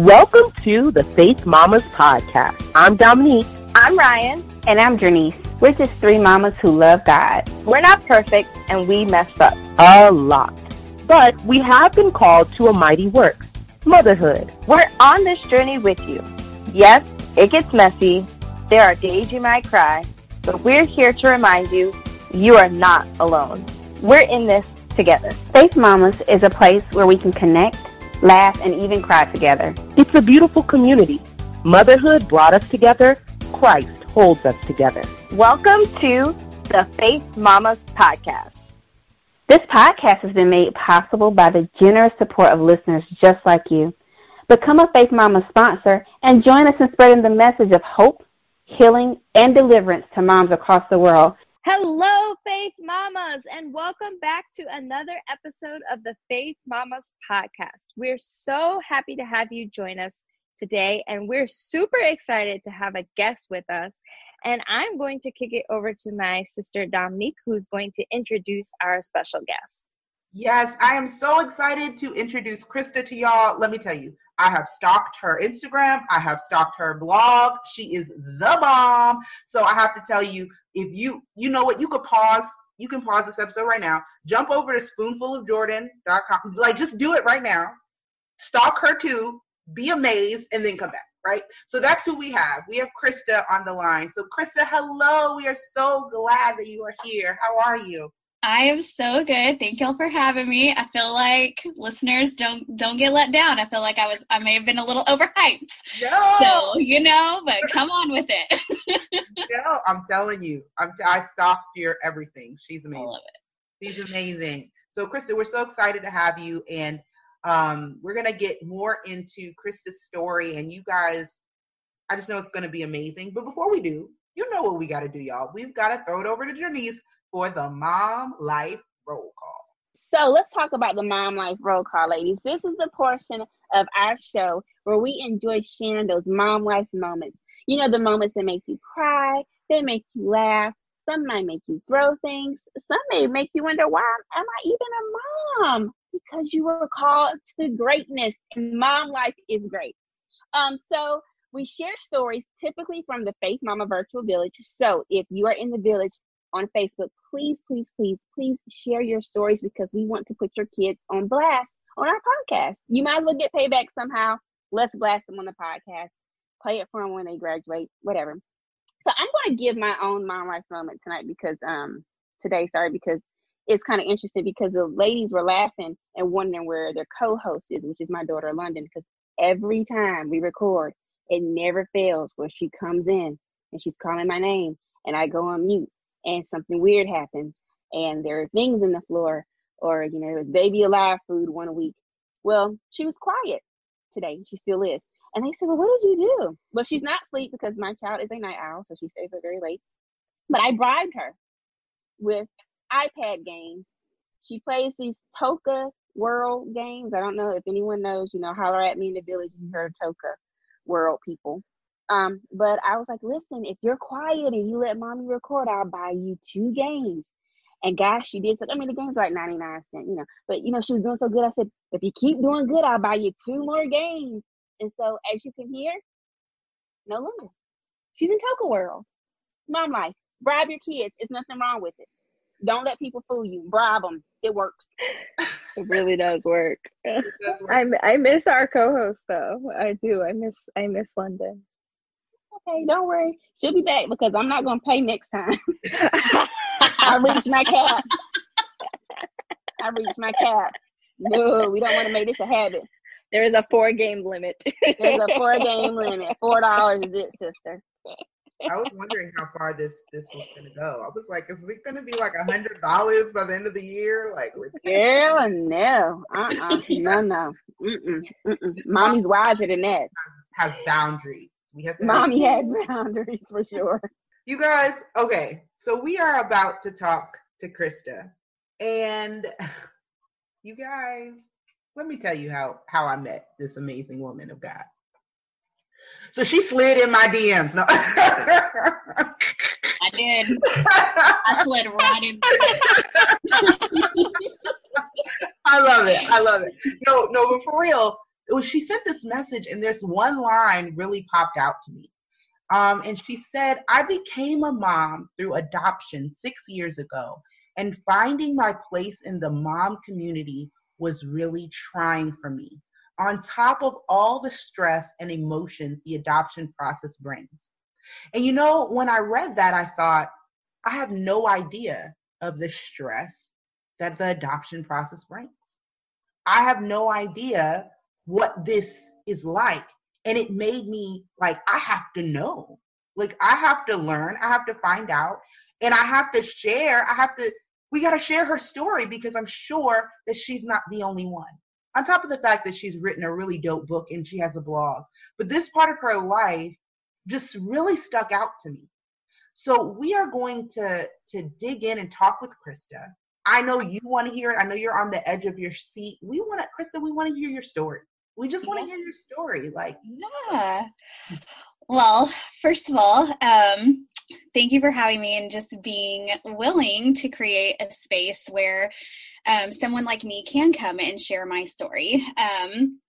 Welcome to the Faith Mamas Podcast. I'm Dominique. I'm Ryan. And I'm Janice. We're just three mamas who love God. We're not perfect and we mess up. A lot. But we have been called to a mighty work motherhood. We're on this journey with you. Yes, it gets messy. There are days you might cry, but we're here to remind you you are not alone. We're in this together. Faith Mamas is a place where we can connect, laugh, and even cry together. It's a beautiful community. Motherhood brought us together. Christ holds us together. Welcome to the Faith Mamas Podcast. This podcast has been made possible by the generous support of listeners just like you. Become a Faith Mama sponsor and join us in spreading the message of hope, healing, and deliverance to moms across the world. Hello, Faith Mamas, and welcome back to another episode of the Faith Mamas podcast. We're so happy to have you join us today, and we're super excited to have a guest with us. And I'm going to kick it over to my sister Dominique, who's going to introduce our special guest. Yes, I am so excited to introduce Krista to y'all. Let me tell you, I have stalked her Instagram, I have stalked her blog. She is the bomb. So I have to tell you, if you you know what, you could pause. You can pause this episode right now. Jump over to spoonfulofjordan.com. Like just do it right now. Stalk her too. Be amazed and then come back right? So that's who we have. We have Krista on the line. So Krista, hello. We are so glad that you are here. How are you? I am so good. Thank y'all for having me. I feel like listeners don't don't get let down. I feel like I was I may have been a little overhyped. No. So, you know, but come on with it. no, I'm telling you. I'm t- I stalked your everything. She's amazing. I love it. She's amazing. So Krista, we're so excited to have you and um, we're gonna get more into Krista's story, and you guys, I just know it's gonna be amazing. But before we do, you know what we gotta do, y'all. We've gotta throw it over to Janice for the Mom Life Roll Call. So let's talk about the Mom Life Roll Call, ladies. This is the portion of our show where we enjoy sharing those mom life moments. You know, the moments that make you cry, they make you laugh. Some might make you throw things. Some may make you wonder, why am I even a mom? because you were called to greatness and mom life is great. Um, so we share stories typically from the Faith Mama Virtual Village. So if you are in the village on Facebook, please, please, please, please share your stories because we want to put your kids on blast on our podcast. You might as well get payback somehow. Let's blast them on the podcast. Play it for them when they graduate, whatever. So I'm going to give my own mom life moment tonight because um today, sorry, because it's kind of interesting because the ladies were laughing and wondering where their co-host is, which is my daughter London, because every time we record, it never fails where she comes in and she's calling my name and I go on mute and something weird happens and there are things in the floor or you know, it was baby alive food one week. Well, she was quiet today. She still is. And they said, Well, what did you do? Well, she's not asleep because my child is a night owl, so she stays up very late. But I bribed her with iPad games. She plays these Toca World games. I don't know if anyone knows, you know, holler at me in the village you heard Toca World people. Um, but I was like, listen, if you're quiet and you let mommy record, I'll buy you two games. And gosh, she did. So, I mean, the game's like 99 cents, you know, but you know, she was doing so good. I said, if you keep doing good, I'll buy you two more games. And so, as you can hear, no limit. She's in Toca World. Mom life. Bribe your kids. It's nothing wrong with it. Don't let people fool you. Bribe them. It works. it really does work. Does work. I I miss our co-host though. I do. I miss I miss London. Okay, don't worry. She'll be back because I'm not gonna pay next time. I reached my cap. I reached my cap. No, we don't want to make this a habit. There is a four game limit. There's a four game limit. Four dollars is it, sister. I was wondering how far this this was gonna go. I was like, is it gonna be like a hundred dollars by the end of the year? Like, Girl, no, uh, uh no, no, Mm-mm, mm-mm. Mommy's wiser than that. has boundaries. We have to Mommy has boundaries for sure. You guys, okay. So we are about to talk to Krista, and you guys, let me tell you how how I met this amazing woman of God. So she slid in my DMs. No. I did. I slid right in. I love it. I love it. No, no, but for real, it was she sent this message, and there's one line really popped out to me. Um, and she said, I became a mom through adoption six years ago, and finding my place in the mom community was really trying for me, on top of all the stress and emotions the adoption process brings. And you know, when I read that, I thought, I have no idea of the stress that the adoption process brings. I have no idea what this is like. And it made me like, I have to know. Like, I have to learn. I have to find out. And I have to share. I have to, we got to share her story because I'm sure that she's not the only one. On top of the fact that she's written a really dope book and she has a blog. But this part of her life just really stuck out to me. So we are going to to dig in and talk with Krista. I know you want to hear it. I know you're on the edge of your seat. We want to, Krista, we want to hear your story. We just want to hear your story. Like, yeah. Well, first of all, um, thank you for having me and just being willing to create a space where um, someone like me can come and share my story. Um,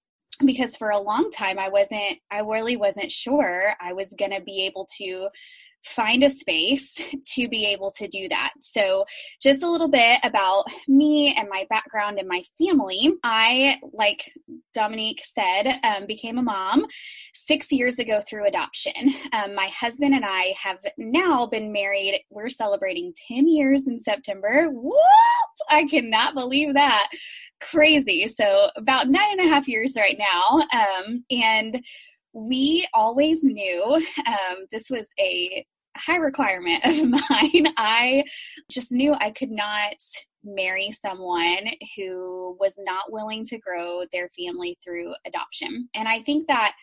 because for a long time I wasn't, I really wasn't sure I was going to be able to find a space to be able to do that. So, just a little bit about me and my background and my family. I, like Dominique said, um, became a mom six years ago through adoption. Um, my husband and I have now been married. We're celebrating 10 years in September. Whoop! I cannot believe that. Crazy. So, about nine and a half years right now. Um, and we always knew um, this was a high requirement of mine. I just knew I could not marry someone who was not willing to grow their family through adoption. And I think that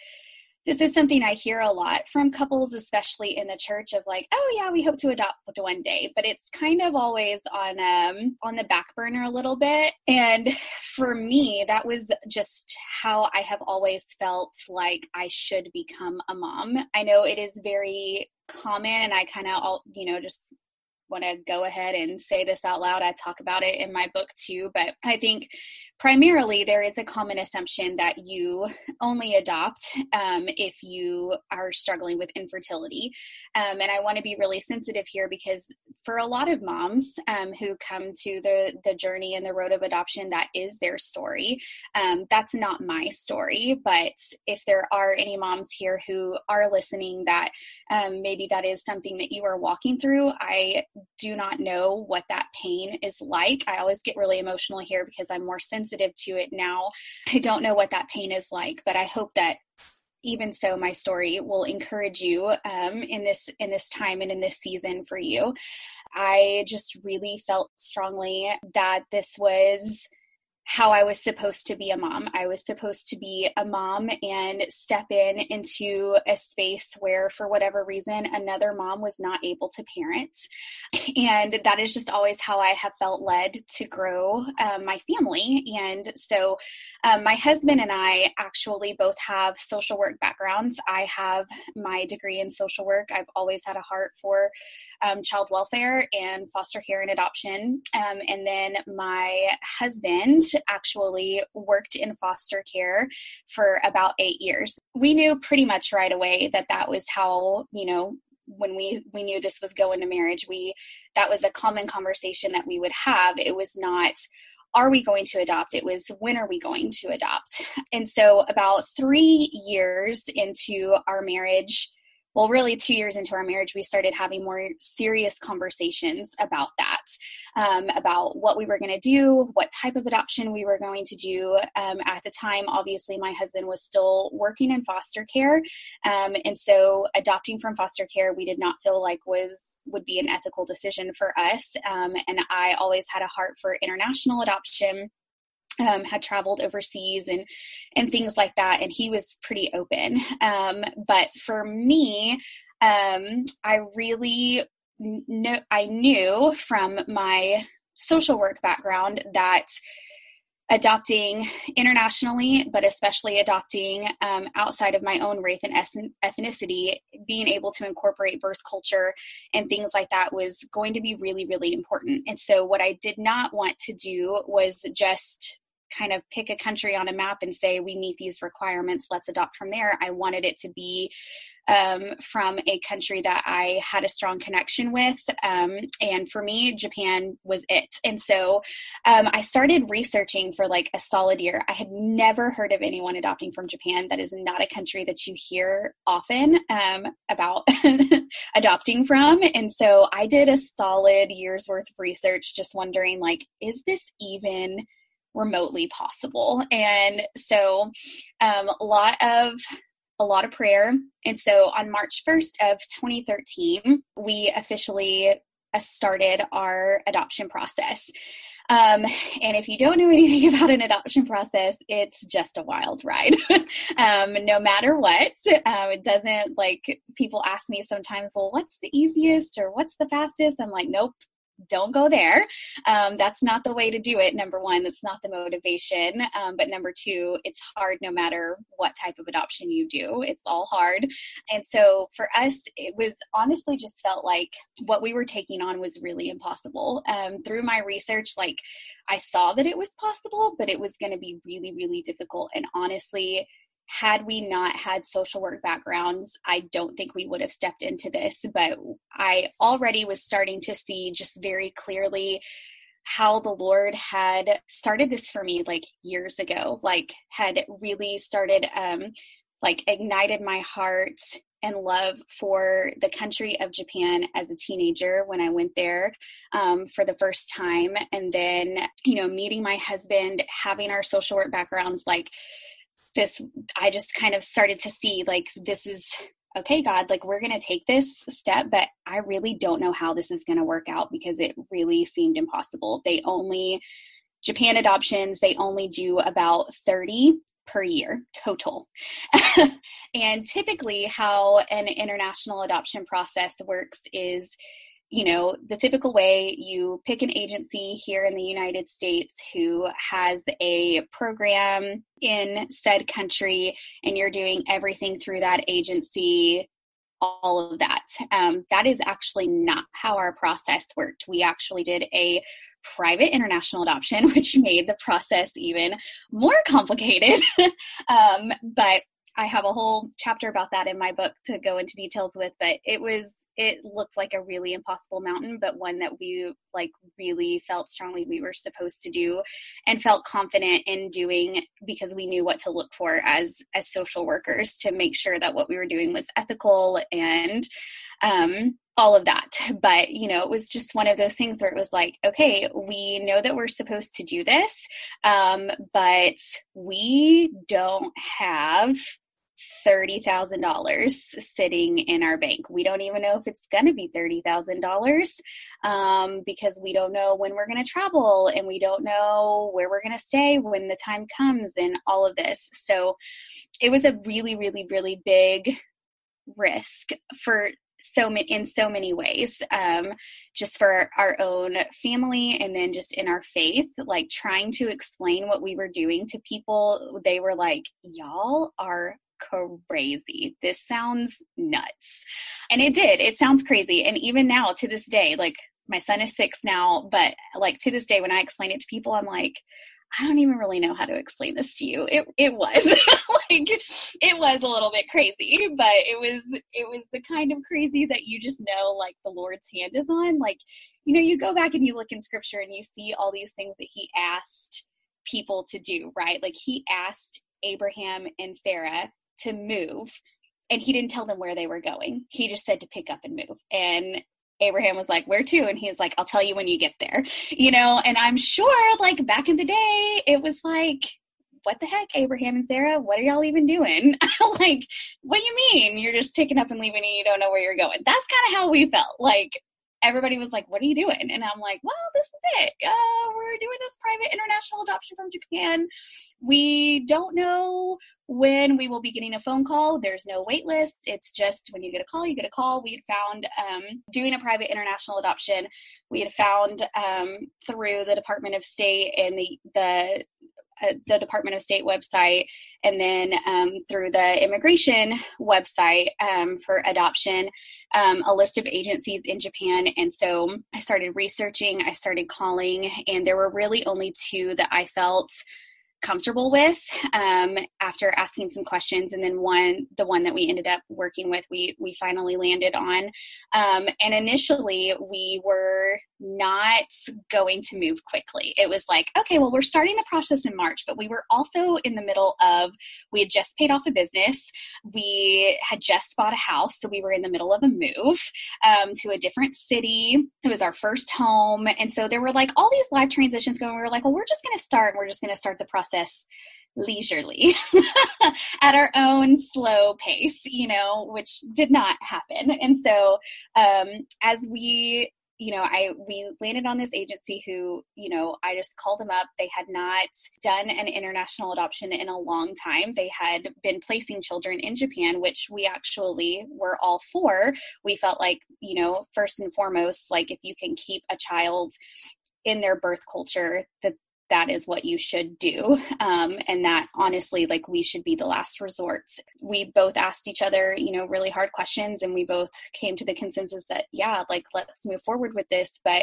this is something I hear a lot from couples, especially in the church, of like, oh yeah, we hope to adopt one day, but it's kind of always on um on the back burner a little bit. And for me, that was just how I have always felt like I should become a mom. I know it is very common, and I kind of, all you know, just want to go ahead and say this out loud. I talk about it in my book too, but I think primarily there is a common assumption that you only adopt um, if you are struggling with infertility. Um, and I want to be really sensitive here because for a lot of moms um, who come to the, the journey and the road of adoption, that is their story. Um, that's not my story, but if there are any moms here who are listening that um, maybe that is something that you are walking through, I do not know what that pain is like. I always get really emotional here because I'm more sensitive to it now. I don't know what that pain is like, but I hope that even so my story will encourage you um, in this in this time and in this season for you i just really felt strongly that this was how I was supposed to be a mom. I was supposed to be a mom and step in into a space where, for whatever reason, another mom was not able to parent. And that is just always how I have felt led to grow um, my family. And so, um, my husband and I actually both have social work backgrounds. I have my degree in social work. I've always had a heart for um, child welfare and foster care and adoption. Um, and then my husband actually worked in foster care for about eight years. We knew pretty much right away that that was how, you know, when we we knew this was going to marriage we that was a common conversation that we would have it was not are we going to adopt? It was when are we going to adopt? And so, about three years into our marriage, well, really, two years into our marriage, we started having more serious conversations about that, um, about what we were going to do, what type of adoption we were going to do. Um, at the time, obviously, my husband was still working in foster care, um, and so adopting from foster care, we did not feel like was would be an ethical decision for us. Um, and I always had a heart for international adoption um, had traveled overseas and and things like that and he was pretty open um, but for me um, i really know i knew from my social work background that adopting internationally, but especially adopting um, outside of my own race and ethnicity, being able to incorporate birth culture and things like that was going to be really, really important. And so, what I did not want to do was just kind of pick a country on a map and say, we meet these requirements, let's adopt from there. I wanted it to be um, from a country that I had a strong connection with. Um, and for me, Japan was it. And so um, I started researching for like a solid year. I had never heard of anyone adopting from Japan. That is not a country that you hear often um, about adopting from. And so I did a solid year's worth of research, just wondering, like, is this even remotely possible? And so um, a lot of a lot of prayer. And so on March 1st of 2013, we officially uh, started our adoption process. Um, and if you don't know anything about an adoption process, it's just a wild ride. um, no matter what, um, it doesn't like people ask me sometimes, well, what's the easiest or what's the fastest? I'm like, nope, don't go there. Um, that's not the way to do it. Number one, that's not the motivation. Um, but number two, it's hard no matter what type of adoption you do. It's all hard. And so for us, it was honestly just felt like what we were taking on was really impossible. Um, through my research, like I saw that it was possible, but it was going to be really, really difficult. And honestly, had we not had social work backgrounds, I don't think we would have stepped into this. But I already was starting to see just very clearly how the Lord had started this for me like years ago, like had really started, um, like ignited my heart and love for the country of Japan as a teenager when I went there um, for the first time. And then, you know, meeting my husband, having our social work backgrounds, like this i just kind of started to see like this is okay god like we're going to take this step but i really don't know how this is going to work out because it really seemed impossible they only japan adoptions they only do about 30 per year total. and typically, how an international adoption process works is you know, the typical way you pick an agency here in the United States who has a program in said country and you're doing everything through that agency, all of that. Um, that is actually not how our process worked. We actually did a private international adoption, which made the process even more complicated. um, but I have a whole chapter about that in my book to go into details with, but it was it looked like a really impossible mountain, but one that we like really felt strongly we were supposed to do and felt confident in doing because we knew what to look for as as social workers to make sure that what we were doing was ethical and um all of that. But, you know, it was just one of those things where it was like, okay, we know that we're supposed to do this, um, but we don't have $30,000 sitting in our bank. We don't even know if it's going to be $30,000 um, because we don't know when we're going to travel and we don't know where we're going to stay when the time comes and all of this. So it was a really, really, really big risk for so many in so many ways um, just for our own family and then just in our faith like trying to explain what we were doing to people they were like y'all are crazy this sounds nuts and it did it sounds crazy and even now to this day like my son is six now but like to this day when i explain it to people i'm like I don't even really know how to explain this to you. It it was like it was a little bit crazy, but it was it was the kind of crazy that you just know like the Lord's hand is on. Like, you know, you go back and you look in scripture and you see all these things that he asked people to do, right? Like he asked Abraham and Sarah to move and he didn't tell them where they were going. He just said to pick up and move. And Abraham was like, Where to? And he's like, I'll tell you when you get there. You know, and I'm sure like back in the day, it was like, what the heck, Abraham and Sarah? What are y'all even doing? like, what do you mean? You're just picking up and leaving and you don't know where you're going. That's kind of how we felt. Like, everybody was like, What are you doing? And I'm like, Well, this is it. Uh, we're doing this private international adoption from Japan. We don't know when we will be getting a phone call. There's no wait list. It's just when you get a call, you get a call. We had found um, doing a private international adoption, we had found um, through the Department of State and the, the the Department of State website and then um, through the immigration website um, for adoption, um, a list of agencies in Japan. And so I started researching, I started calling, and there were really only two that I felt comfortable with um, after asking some questions. And then one the one that we ended up working with we we finally landed on. Um, and initially we were not going to move quickly. It was like okay well we're starting the process in march but we were also in the middle of we had just paid off a business. We had just bought a house so we were in the middle of a move um, to a different city. It was our first home. And so there were like all these live transitions going. We were like well we're just going to start and we're just going to start the process process leisurely at our own slow pace, you know, which did not happen. And so, um, as we you know, I we landed on this agency who, you know, I just called them up. They had not done an international adoption in a long time. They had been placing children in Japan, which we actually were all for. We felt like, you know, first and foremost, like if you can keep a child in their birth culture, that that is what you should do um, and that honestly like we should be the last resort we both asked each other you know really hard questions and we both came to the consensus that yeah like let's move forward with this but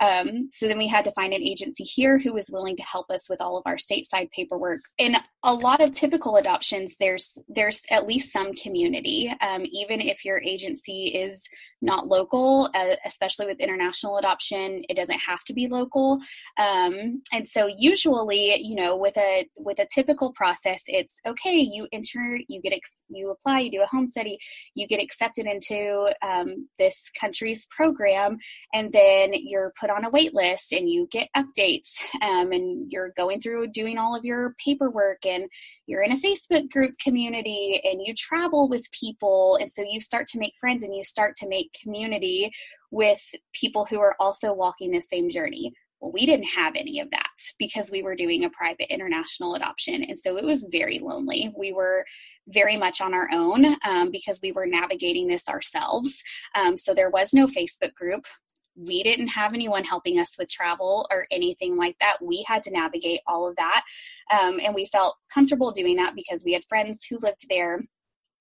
um, so then we had to find an agency here who was willing to help us with all of our stateside paperwork. In a lot of typical adoptions there's there's at least some community um, even if your agency is not local uh, especially with international adoption it doesn't have to be local um, and so usually you know with a with a typical process it's okay you enter you get ex- you apply you do a home study you get accepted into um, this country's program and then you're put on a wait list and you get updates um, and you're going through doing all of your paperwork and you're in a facebook group community and you travel with people. And so you start to make friends and you start to make community with people who are also walking the same journey we didn't have any of that because we were doing a private international adoption. And so it was very lonely. We were very much on our own um, because we were navigating this ourselves. Um, so there was no Facebook group. We didn't have anyone helping us with travel or anything like that. We had to navigate all of that. Um, and we felt comfortable doing that because we had friends who lived there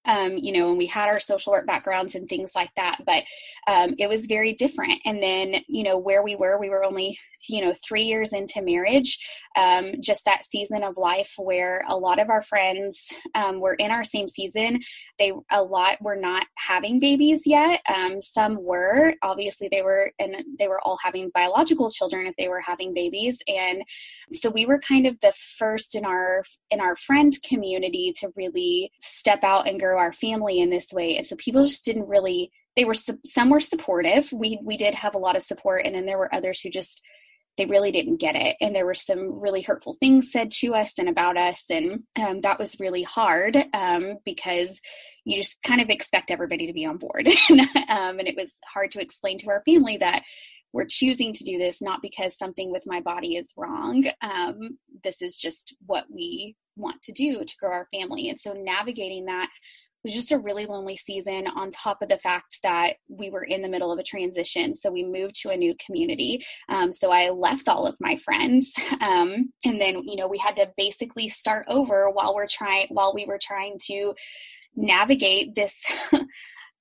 um, you know, and we had our social work backgrounds and things like that, but um, it was very different. And then, you know, where we were, we were only, you know, three years into marriage, um, just that season of life where a lot of our friends um, were in our same season. They, a lot were not having babies yet. Um, some were, obviously, they were, and they were all having biological children if they were having babies. And so we were kind of the first in our, in our friend community to really step out and grow our family in this way. And so people just didn't really they were some were supportive. We we did have a lot of support and then there were others who just they really didn't get it. And there were some really hurtful things said to us and about us. And um, that was really hard um, because you just kind of expect everybody to be on board. Um, and it was hard to explain to our family that we're choosing to do this not because something with my body is wrong. Um, this is just what we want to do to grow our family. And so navigating that was just a really lonely season on top of the fact that we were in the middle of a transition so we moved to a new community. Um, so i left all of my friends um, and then you know we had to basically start over while we're trying while we were trying to navigate this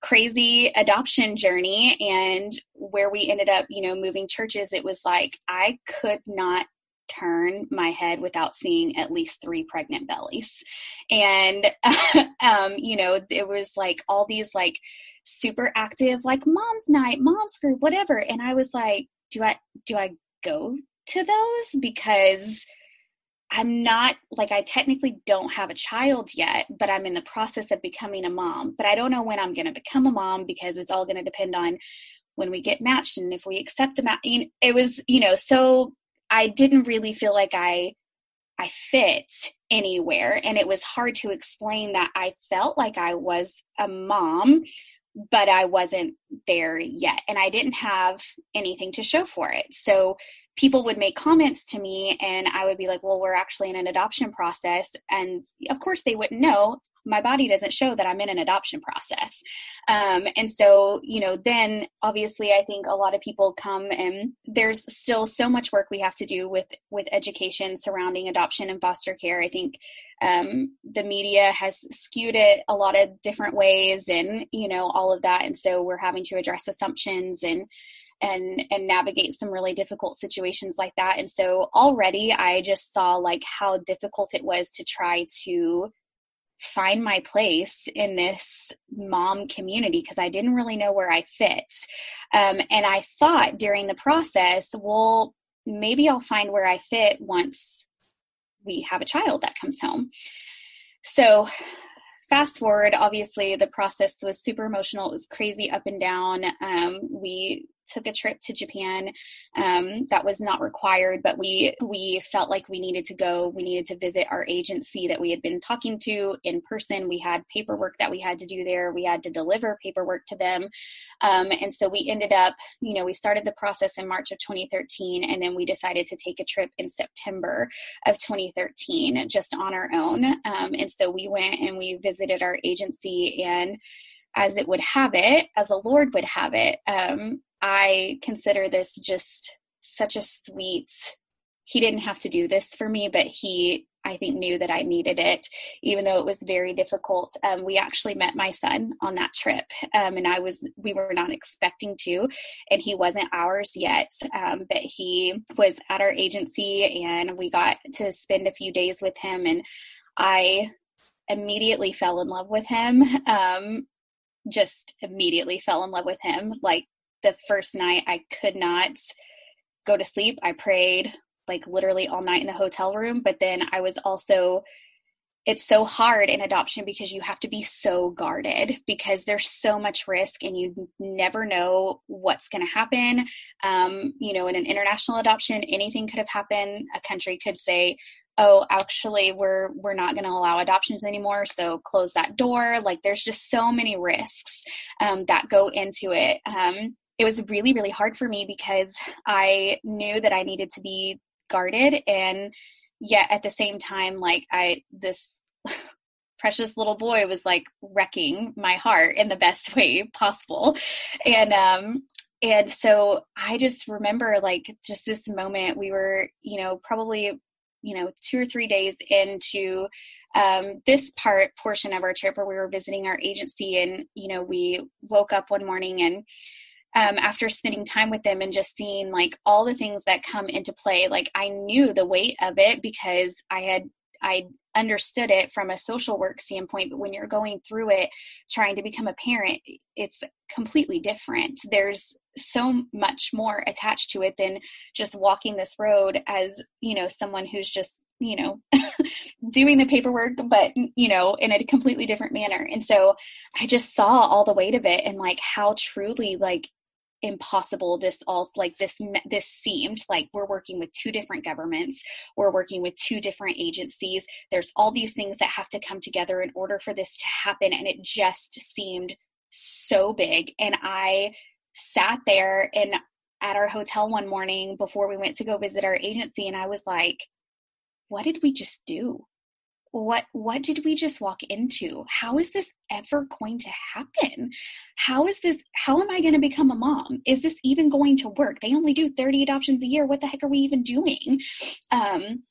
crazy adoption journey and where we ended up you know moving churches. It was like i could not turn my head without seeing at least three pregnant bellies and um you know there was like all these like super active like mom's night mom's group whatever and i was like do i do i go to those because I'm not like I technically don't have a child yet, but I'm in the process of becoming a mom. But I don't know when I'm going to become a mom because it's all going to depend on when we get matched and if we accept the match. It was, you know, so I didn't really feel like I I fit anywhere and it was hard to explain that I felt like I was a mom but I wasn't there yet and I didn't have anything to show for it. So people would make comments to me and I would be like, well, we're actually in an adoption process. And of course, they wouldn't know. My body doesn't show that I'm in an adoption process. Um, and so, you know, then obviously I think a lot of people come and there's still so much work we have to do with, with education surrounding adoption and foster care. I think um, the media has skewed it a lot of different ways and, you know, all of that. And so we're having to address assumptions and, and and navigate some really difficult situations like that and so already i just saw like how difficult it was to try to find my place in this mom community because I didn't really know where I fit. Um, and I thought during the process, well, maybe I'll find where I fit once we have a child that comes home. So fast forward, obviously the process was super emotional. It was crazy up and down. Um, we took a trip to Japan um, that was not required, but we we felt like we needed to go. We needed to visit our agency that we had been talking to in person. We had paperwork that we had to do there. We had to deliver paperwork to them, um, and so we ended up, you know, we started the process in March of 2013, and then we decided to take a trip in September of 2013 just on our own. Um, and so we went and we visited our agency and as it would have it, as the Lord would have it, um, I consider this just such a sweet. He didn't have to do this for me, but he, I think, knew that I needed it, even though it was very difficult. Um, we actually met my son on that trip, um, and I was, we were not expecting to, and he wasn't ours yet, um, but he was at our agency, and we got to spend a few days with him, and I immediately fell in love with him. Um, just immediately fell in love with him. Like the first night I could not go to sleep. I prayed like literally all night in the hotel room, but then I was also it's so hard in adoption because you have to be so guarded because there's so much risk and you never know what's going to happen. Um, you know, in an international adoption, anything could have happened. A country could say, "Oh, actually, we're we're not going to allow adoptions anymore, so close that door." Like, there's just so many risks um, that go into it. Um, it was really, really hard for me because I knew that I needed to be guarded and yet at the same time, like I, this precious little boy was like wrecking my heart in the best way possible. And, um, and so I just remember like just this moment we were, you know, probably you know two or three days into um, this part portion of our trip where we were visiting our agency and you know we woke up one morning and um, after spending time with them and just seeing like all the things that come into play like i knew the weight of it because i had i understood it from a social work standpoint but when you're going through it trying to become a parent it's completely different. There's so much more attached to it than just walking this road as you know someone who's just you know doing the paperwork but you know in a completely different manner. And so i just saw all the weight of it and like how truly like impossible this all like this this seemed like we're working with two different governments we're working with two different agencies. There's all these things that have to come together in order for this to happen and it just seemed so big. And i sat there and at our hotel one morning before we went to go visit our agency and i was like what did we just do what what did we just walk into? How is this ever going to happen? How is this how am i going to become a mom? Is this even going to work? They only do 30 adoptions a year. What the heck are we even doing? Um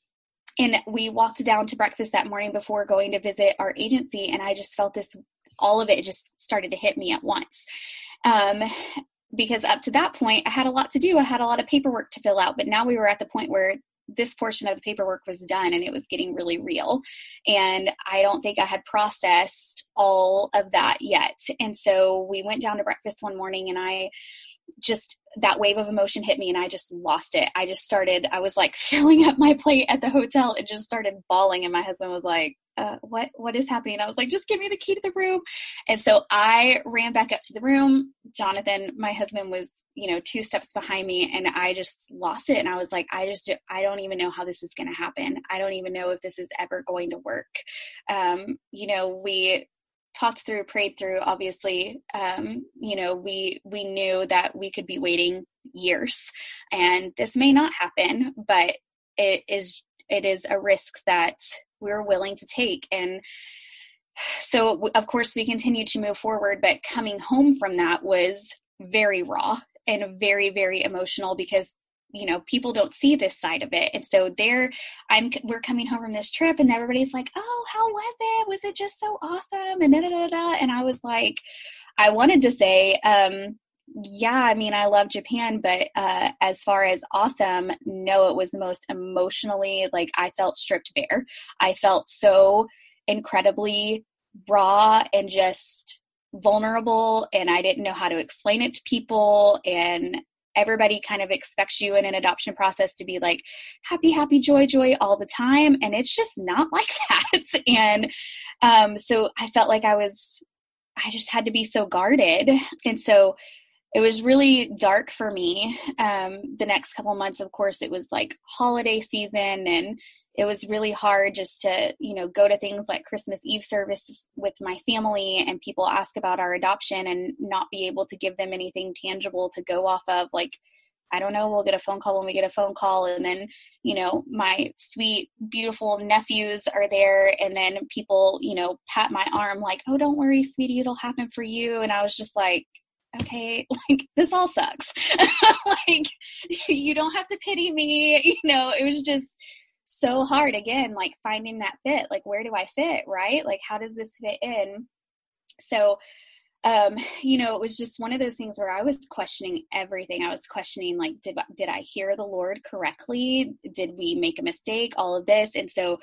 and we walked down to breakfast that morning before going to visit our agency and i just felt this all of it just started to hit me at once. Um because up to that point i had a lot to do. I had a lot of paperwork to fill out but now we were at the point where this portion of the paperwork was done and it was getting really real. And I don't think I had processed all of that yet. And so we went down to breakfast one morning and I just that wave of emotion hit me and I just lost it. I just started, I was like filling up my plate at the hotel and just started bawling. And my husband was like, uh, what what is happening? I was like, just give me the key to the room. And so I ran back up to the room. Jonathan, my husband, was you know two steps behind me and i just lost it and i was like i just i don't even know how this is going to happen i don't even know if this is ever going to work um, you know we talked through prayed through obviously um, you know we we knew that we could be waiting years and this may not happen but it is it is a risk that we're willing to take. And so of course we continued to move forward but coming home from that was very raw and very very emotional because you know people don't see this side of it. And so there i'm we're coming home from this trip and everybody's like oh how was it? Was it just so awesome? And da, da, da, da. and i was like i wanted to say um yeah, I mean, I love Japan, but uh, as far as awesome, no, it was the most emotionally like I felt stripped bare. I felt so incredibly raw and just vulnerable, and I didn't know how to explain it to people. And everybody kind of expects you in an adoption process to be like happy, happy, joy, joy all the time, and it's just not like that. and um, so I felt like I was I just had to be so guarded. And so it was really dark for me. Um, the next couple months, of course, it was like holiday season and it was really hard just to, you know, go to things like Christmas Eve services with my family and people ask about our adoption and not be able to give them anything tangible to go off of. Like, I don't know, we'll get a phone call when we get a phone call. And then, you know, my sweet, beautiful nephews are there. And then people, you know, pat my arm like, oh, don't worry, sweetie, it'll happen for you. And I was just like, okay, like this all sucks. like you don't have to pity me. You know, it was just so hard again, like finding that fit. Like, where do I fit? Right? Like, how does this fit in? So, um, you know, it was just one of those things where I was questioning everything. I was questioning, like, did did I hear the Lord correctly? Did we make a mistake? All of this, and so,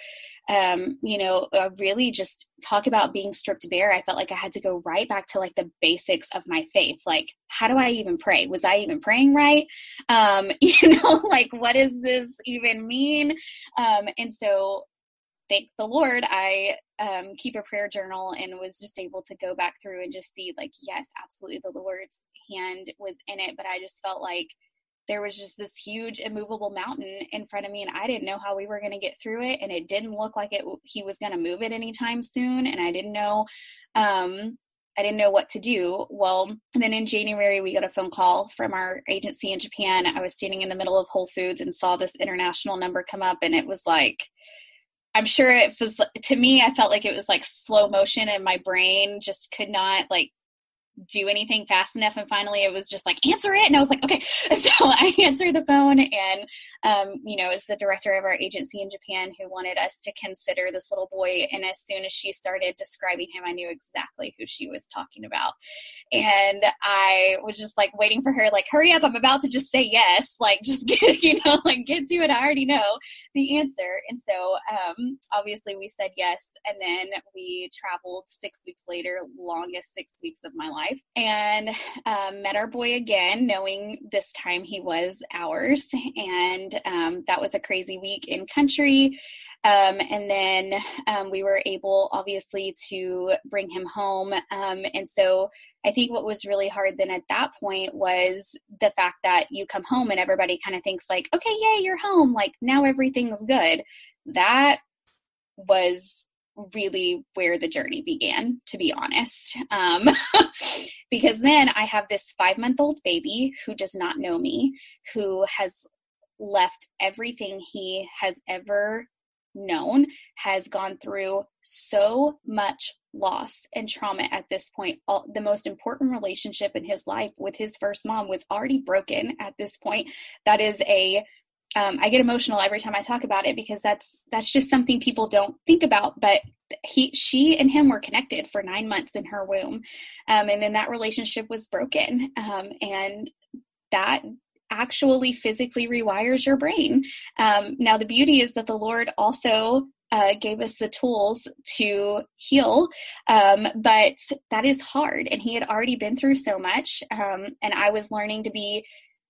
um, you know, uh, really just talk about being stripped bare. I felt like I had to go right back to like the basics of my faith. Like, how do I even pray? Was I even praying right? Um, you know, like, what does this even mean? Um, and so thank the Lord, I um, keep a prayer journal and was just able to go back through and just see, like, yes, absolutely, the Lord's hand was in it. But I just felt like there was just this huge immovable mountain in front of me, and I didn't know how we were going to get through it. And it didn't look like it he was going to move it anytime soon, and I didn't know. Um, I didn't know what to do. Well, then in January, we got a phone call from our agency in Japan. I was standing in the middle of Whole Foods and saw this international number come up, and it was like, I'm sure it was to me. I felt like it was like slow motion, and my brain just could not like do anything fast enough and finally it was just like answer it. And i was like okay. So i answered the phone and um, you know it's the director of our agency in japan who wanted us to consider this little boy and as soon as she started describing him i knew exactly who she was talking about. And i was just like waiting for her like hurry up i'm about to just say yes like just get you know like get to it i already know the answer. And so um, obviously we said yes and then we traveled six weeks later longest six weeks of my life life and um, met our boy again, knowing this time he was ours. And um, that was a crazy week in country. Um, and then um, we were able, obviously, to bring him home. Um, and so I think what was really hard then at that point was the fact that you come home and everybody kind of thinks, like, okay, yay, you're home. Like, now everything's good. That was really where the journey began, to be honest. Um, because then I have this five month old baby who does not know me, who has left everything he has ever known, has gone through so much loss and trauma at this point. All, the most important relationship in his life with his first mom was already broken at this point. That is a um, I get emotional every time I talk about it because that's that's just something people don't think about. But he, she, and him were connected for nine months in her womb, um, and then that relationship was broken, um, and that actually physically rewires your brain. Um, now, the beauty is that the Lord also uh, gave us the tools to heal. Um, but that is hard. And he had already been through so much. Um, and I was learning to be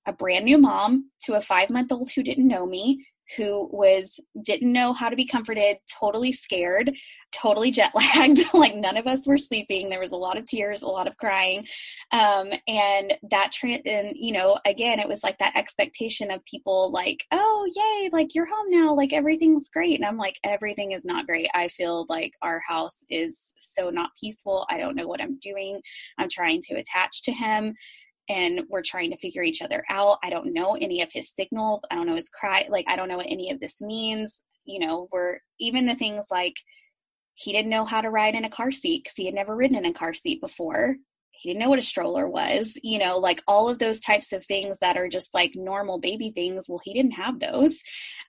a brand new mom to a five month old who didn't know me who was didn't know how to be comforted totally scared totally jet lagged. Like none of us were sleeping. There was a lot of tears a lot of crying. Um, and that tra- and you know again it was like that expectation of people like oh yay like you're home now like everything's great. And i'm like everything is not great. I feel like our house is so not peaceful. I don't know what i'm doing. I'm trying to attach to him and we're trying to figure each other out. I don't know any of his signals. I don't know his cry. Like, I don't know what any of this means. You know, we're even the things like he didn't know how to ride in a car seat because he had never ridden in a car seat before. He didn't know what a stroller was, you know, like all of those types of things that are just like normal baby things. Well, he didn't have those.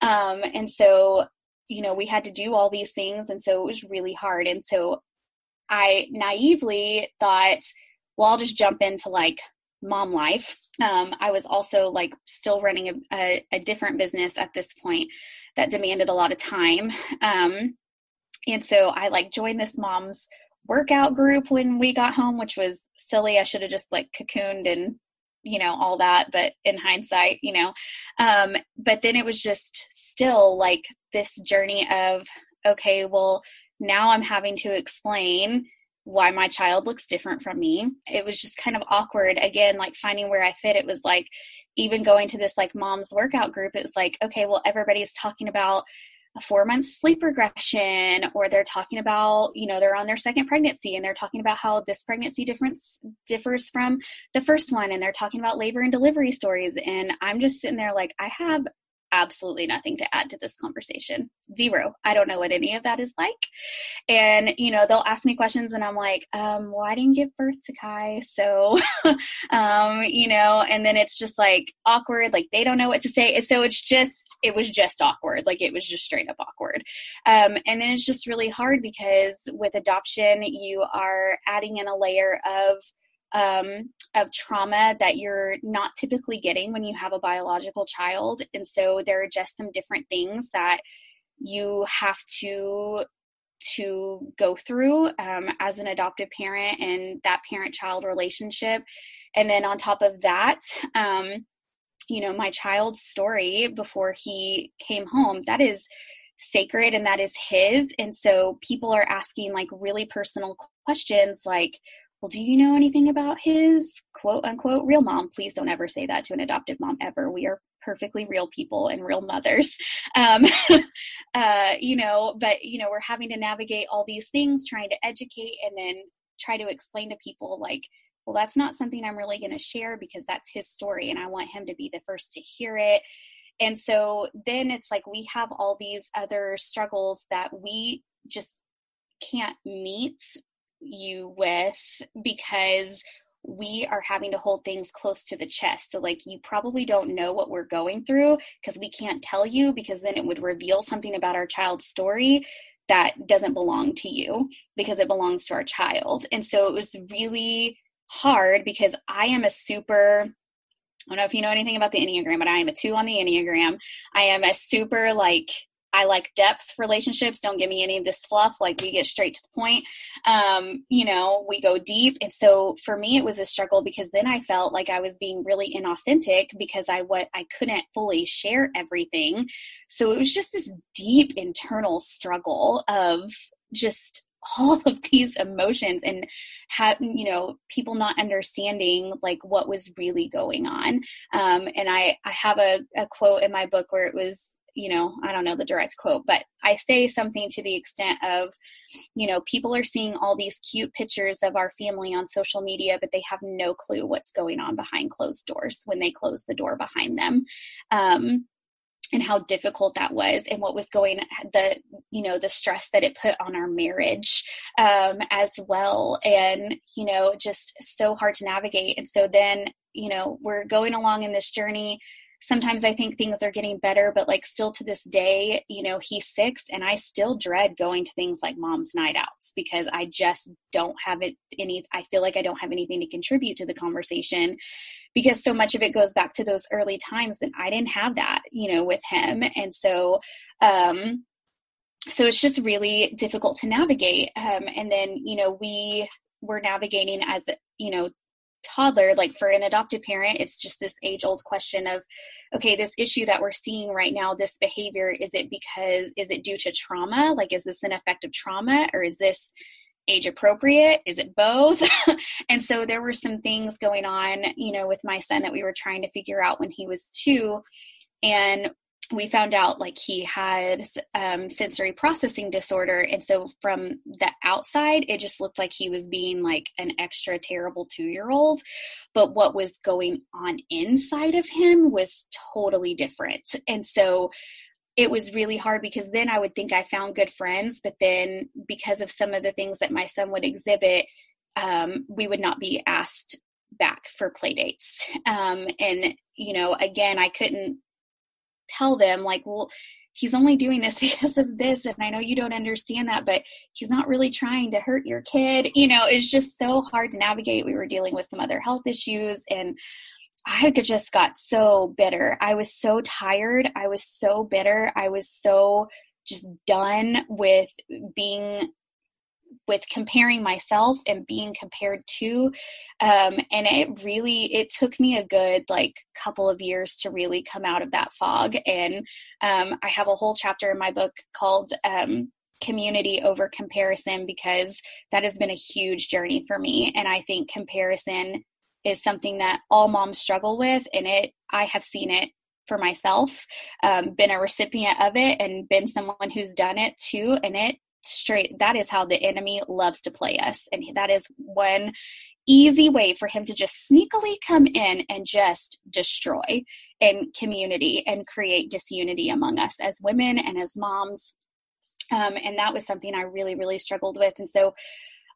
Um, and so, you know, we had to do all these things. And so it was really hard. And so I naively thought, well, I'll just jump into like mom life. Um, I was also like still running a, a, a, different business at this point that demanded a lot of time. Um, and so I like joined this mom's workout group when we got home, which was silly. I should have just like cocooned and you know all that but in hindsight you know um but then it was just still like this journey of okay well now i'm having to explain why my child looks different from me. It was just kind of awkward. Again, like finding where I fit. It was like even going to this like mom's workout group, it's like, okay, well, everybody's talking about a four month sleep regression, or they're talking about, you know, they're on their second pregnancy and they're talking about how this pregnancy difference differs from the first one, and they're talking about labor and delivery stories. And I'm just sitting there like, I have absolutely nothing to add to this conversation. Zero. I don't know what any of that is like. And, you know, they'll ask me questions and I'm like, um, well, I didn't give birth to Kai. So, um, you know, and then it's just like awkward. Like they don't know what to say. So it's just, it was just awkward. Like it was just straight up awkward. Um, and then it's just really hard because with adoption, you are adding in a layer of, um, of trauma that you're not typically getting when you have a biological child. And so there are just some different things that you have to to go through um, as an adoptive parent and that parent child relationship and then on top of that um, you know my child's story before he came home that is sacred and that is his and so people are asking like really personal questions like well, do you know anything about his quote unquote real mom? Please don't ever say that to an adoptive mom ever. We are perfectly real people and real mothers. Um, uh, you know, but, you know, we're having to navigate all these things, trying to educate and then try to explain to people like, well, that's not something I'm really going to share because that's his story and I want him to be the first to hear it. And so then it's like we have all these other struggles that we just can't meet you with because we are having to hold things close to the chest. So, like, you probably don't know what we're going through because we can't tell you because then it would reveal something about our child's story that doesn't belong to you because it belongs to our child. And so it was really hard because I am a super I don't know if you know anything about the Enneagram, but I am a two on the Enneagram. I am a super like I like depth relationships. Don't give me any of this fluff. Like we get straight to the point. Um, you know, we go deep. And so for me, it was a struggle because then I felt like I was being really inauthentic because I what I couldn't fully share everything. So it was just this deep internal struggle of just all of these emotions and have you know people not understanding like what was really going on um, and i i have a, a quote in my book where it was you know, I don't know the direct quote, but I say something to the extent of, you know, people are seeing all these cute pictures of our family on social media, but they have no clue what's going on behind closed doors when they close the door behind them. Um, and how difficult that was and what was going the you know the stress that it put on our marriage um, as well and you know just so hard to navigate and so then you know we're going along in this journey sometimes I think things are getting better, but like still to this day, you know, he's six and I still dread going to things like mom's night outs because I just don't have it any, I feel like I don't have anything to contribute to the conversation because so much of it goes back to those early times that I didn't have that, you know, with him. And so, um, so it's just really difficult to navigate. Um, and then, you know, we were navigating as, you know, toddler like for an adopted parent it's just this age old question of okay this issue that we're seeing right now this behavior is it because is it due to trauma? Like is this an effect of trauma or is this age appropriate? Is it both? And so there were some things going on you know with my son that we were trying to figure out when he was two. And we found out like he had um, sensory processing disorder and so from the outside it just looked like he was being like an extra terrible two year old but what was going on inside of him was totally different. And so it was really hard because then i would think i found good friends but then because of some of the things that my son would exhibit um, we would not be asked back for play dates um, and you know again i couldn't tell them like well he's only doing this because of this and i know you don't understand that but he's not really trying to hurt your kid. You know it's just so hard to navigate. We were dealing with some other health issues and i just got so bitter. I was so tired. I was so bitter. I was so just done with being with comparing myself and being compared to um, and it really it took me a good like couple of years to really come out of that fog and um, i have a whole chapter in my book called um, community over comparison because that has been a huge journey for me and i think comparison is something that all moms struggle with and it i have seen it for myself um, been a recipient of it and been someone who's done it too and it straight that is how the enemy loves to play us. And that is one easy way for him to just sneakily come in and just destroy in community and create disunity among us as women and as moms. Um, and that was something i really really struggled with. And so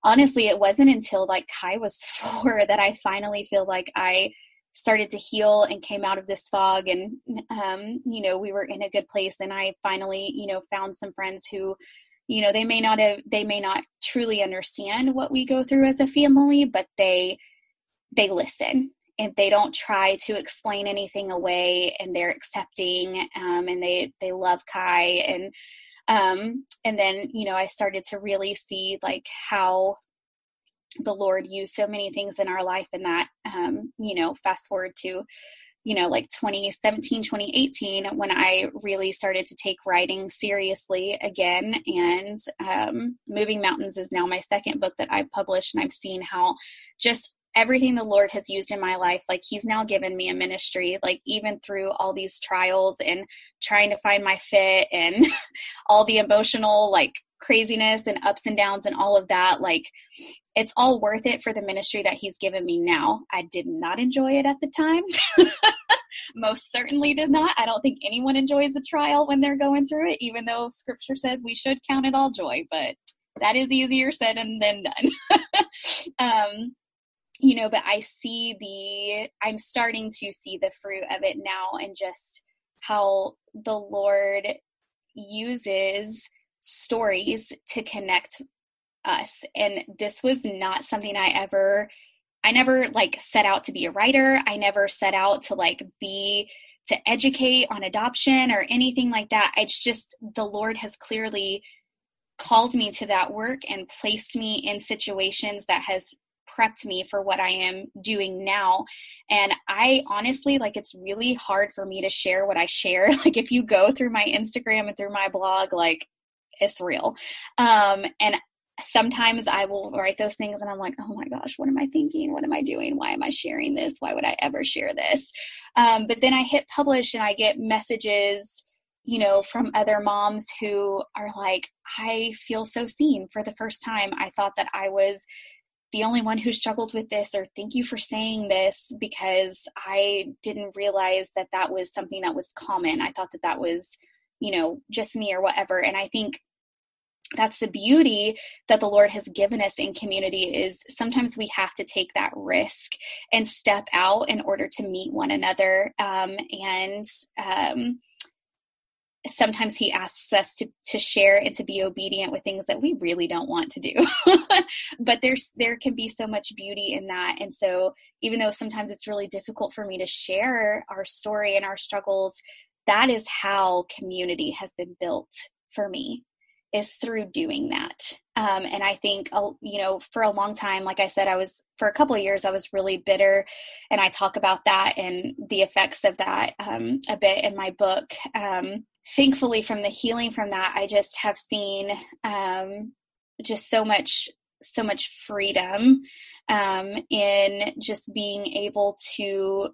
honestly it wasn't until like kai was four that i finally feel like i started to heal and came out of this fog. And um, you know we were in a good place. And i finally you know found some friends who you know they may not have they may not truly understand what we go through as a family but they they listen. And they don't try to explain anything away and they're accepting um, and they they love kai and um, and then you know i started to really see like how the lord used so many things in our life and that um, you know fast forward to you know, like 2017, 2018, when I really started to take writing seriously again. And um, Moving Mountains is now my second book that I've published, and I've seen how just everything the Lord has used in my life, like He's now given me a ministry, like even through all these trials and trying to find my fit and all the emotional, like craziness and ups and downs and all of that like it's all worth it for the ministry that he's given me now. I did not enjoy it at the time. Most certainly did not. I don't think anyone enjoys a trial when they're going through it even though scripture says we should count it all joy but that is easier said and then done. Um you know but i see the i'm starting to see the fruit of it now and just how the lord uses stories to connect us. And this was not something I ever, I never like set out to be a writer. I never set out to like be, to educate on adoption or anything like that. It's just the Lord has clearly called me to that work and placed me in situations that has prepped me for what I am doing now. And I honestly, like, it's really hard for me to share what I share. Like, if you go through my Instagram and through my blog, like, it's real. Um, and sometimes I will write those things and I'm like, oh my gosh, what am I thinking? What am I doing? Why am I sharing this? Why would I ever share this? Um, but then I hit publish and I get messages, you know, from other moms who are like, I feel so seen for the first time. I thought that I was the only one who struggled with this or thank you for saying this because I didn't realize that that was something that was common. I thought that that was, you know, just me or whatever. And I think that's the beauty that the lord has given us in community is sometimes we have to take that risk and step out in order to meet one another um, and um, sometimes he asks us to to share and to be obedient with things that we really don't want to do but there's there can be so much beauty in that and so even though sometimes it's really difficult for me to share our story and our struggles that is how community has been built for me is through doing that. Um, and I think, uh, you know, for a long time, like I said, I was, for a couple of years, I was really bitter. And I talk about that and the effects of that um, a bit in my book. Um, thankfully, from the healing from that, I just have seen um, just so much so much freedom um, in just being able to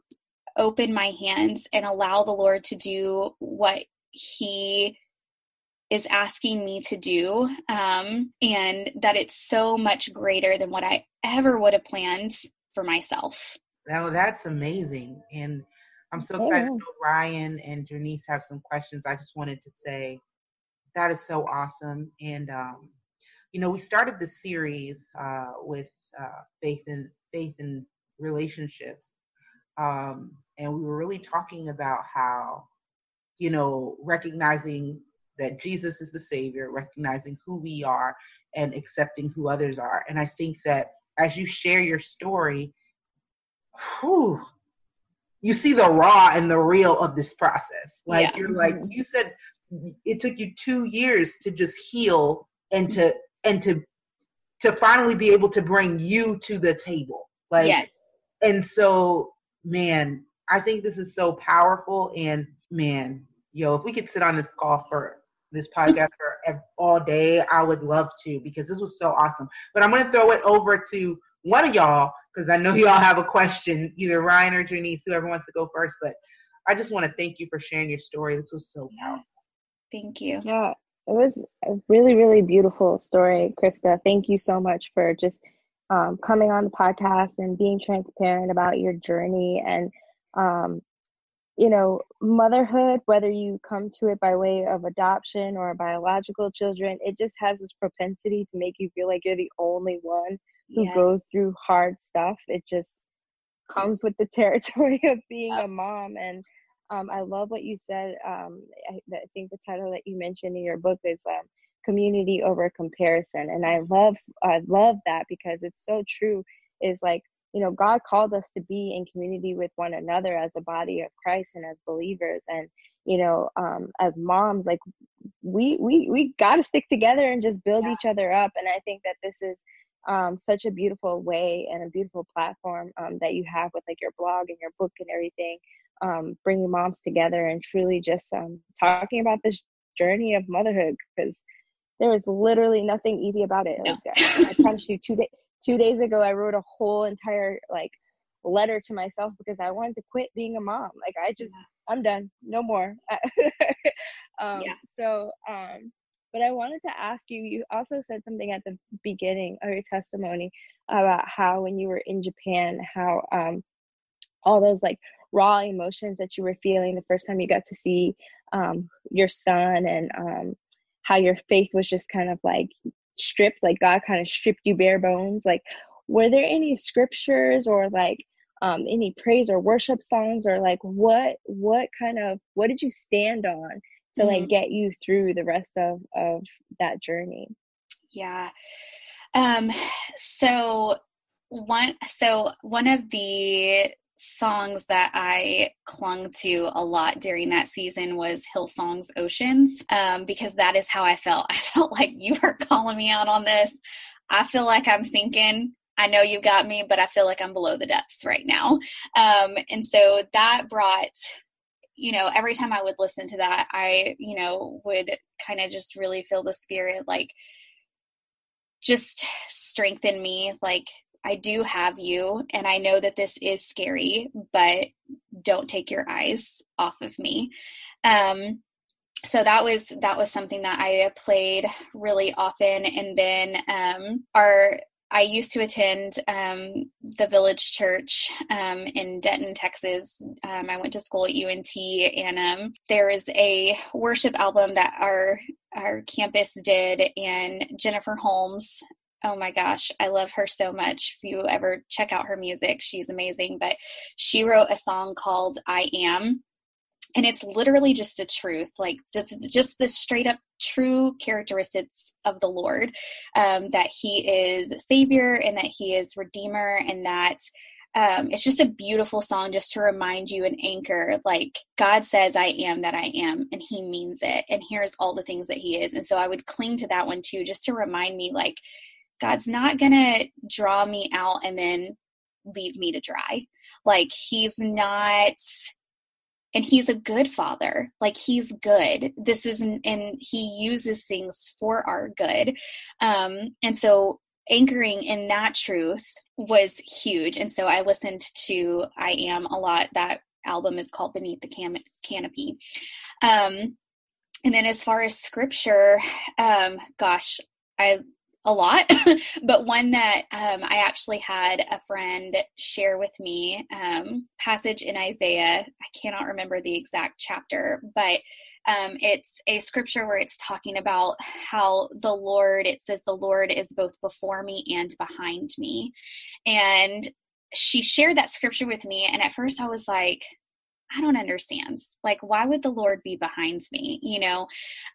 open my hands and allow the Lord to do what He is asking me to do um, and that it's so much greater than what i ever would have planned for myself. Now that's amazing. And i'm so excited to know ryan and janice have some questions. I just wanted to say that is so awesome. And um, you know we started the series uh, with uh, faith and faith and relationships um, and we were really talking about how you know, recognizing that Jesus is the Savior, recognizing who we are, and accepting who others are. And I think that as you share your story, whew, you see the raw and the real of this process. Like yeah. you're like mm-hmm. you said, it took you two years to just heal and to and to to finally be able to bring you to the table. Like, yes. and so, man, I think this is so powerful. And man, yo, if we could sit on this call for this podcast for all day, I would love to because this was so awesome. But I'm going to throw it over to one of y'all because I know y'all have a question, either Ryan or Janice, whoever wants to go first. But I just want to thank you for sharing your story. This was so powerful. Thank you. Yeah, it was a really, really beautiful story, Krista. Thank you so much for just um, coming on the podcast and being transparent about your journey and um, you know motherhood whether you come to it by way of adoption or biological children it just has this propensity to make you feel like you're the only one who yes. goes through hard stuff it just comes with the territory of being a mom and um, I love what you said. Um, I, I, think the title that you mentioned in your book is um, "Community Over Comparison," and I love I love that because it's so true. Is like you know God called us to be in community with one another as a body of Christ and as believers, and you know um, as moms, like we we we got to stick together and just build yeah. each other up. And I think that this is um, such a beautiful way and a beautiful platform um, that you have with like your blog and your book and everything um, bringing moms together and truly just um, talking about this journey of motherhood because there is literally nothing easy about it. No. Like, I, I promise you, two days two days ago, I wrote a whole entire like letter to myself because I wanted to quit being a mom. Like I just. I'm done, no more. um, yeah. So, um, but I wanted to ask you. You also said something at the beginning of your testimony about how when you were in Japan, how um, all those like raw emotions that you were feeling the first time you got to see um, your son and um, how your faith was just kind of like stripped like god kind of stripped you bare bones like were there any scriptures or like um, any praise or worship songs or like what what kind of what did you stand on to mm-hmm. like get you through the rest of of that journey yeah um so one so one of the songs that I clung to a lot during that season was Hillsong's Oceans, um, because that is how I felt. I felt like you were calling me out on this. I feel like I'm sinking. I know you got me, but I feel like I'm below the depths right now. Um, and so that brought, you know, every time I would listen to that, I, you know, would kind of just really feel the spirit like just strengthen me, like I do have you, and I know that this is scary, but don't take your eyes off of me. Um, so that was that was something that I played really often, and then um, our I used to attend um, the Village Church um, in Denton, Texas. Um, I went to school at UNT, and um, there is a worship album that our our campus did, and Jennifer Holmes oh my gosh, I love her so much. If you ever check out her music, she's amazing. But she wrote a song called I Am. And it's literally just the truth, like just the straight up true characteristics of the Lord um, that He is Savior and that He is Redeemer and that um, it's just a beautiful song just to remind you and anchor like god says i am that i am and he means it and here's all the things that he is and so i would cling to that one too just to remind me like God's not going to draw me out and then leave me to dry. Like, He's not, and He's a good Father. Like, He's good. This isn't, and He uses things for our good. Um, and so, anchoring in that truth was huge. And so, I listened to I Am a lot. That album is called Beneath the Canopy. Um, and then as far as scripture, um, gosh, I a lot, but one that um, I actually had a friend share with me, um, passage in Isaiah. I cannot remember the exact chapter, but um, it's a scripture where it's talking about how the Lord, it says, the Lord is both before me and behind me. And she shared that scripture with me. And at first I was like, I don't understand. Like, why would the Lord be behind me? You know?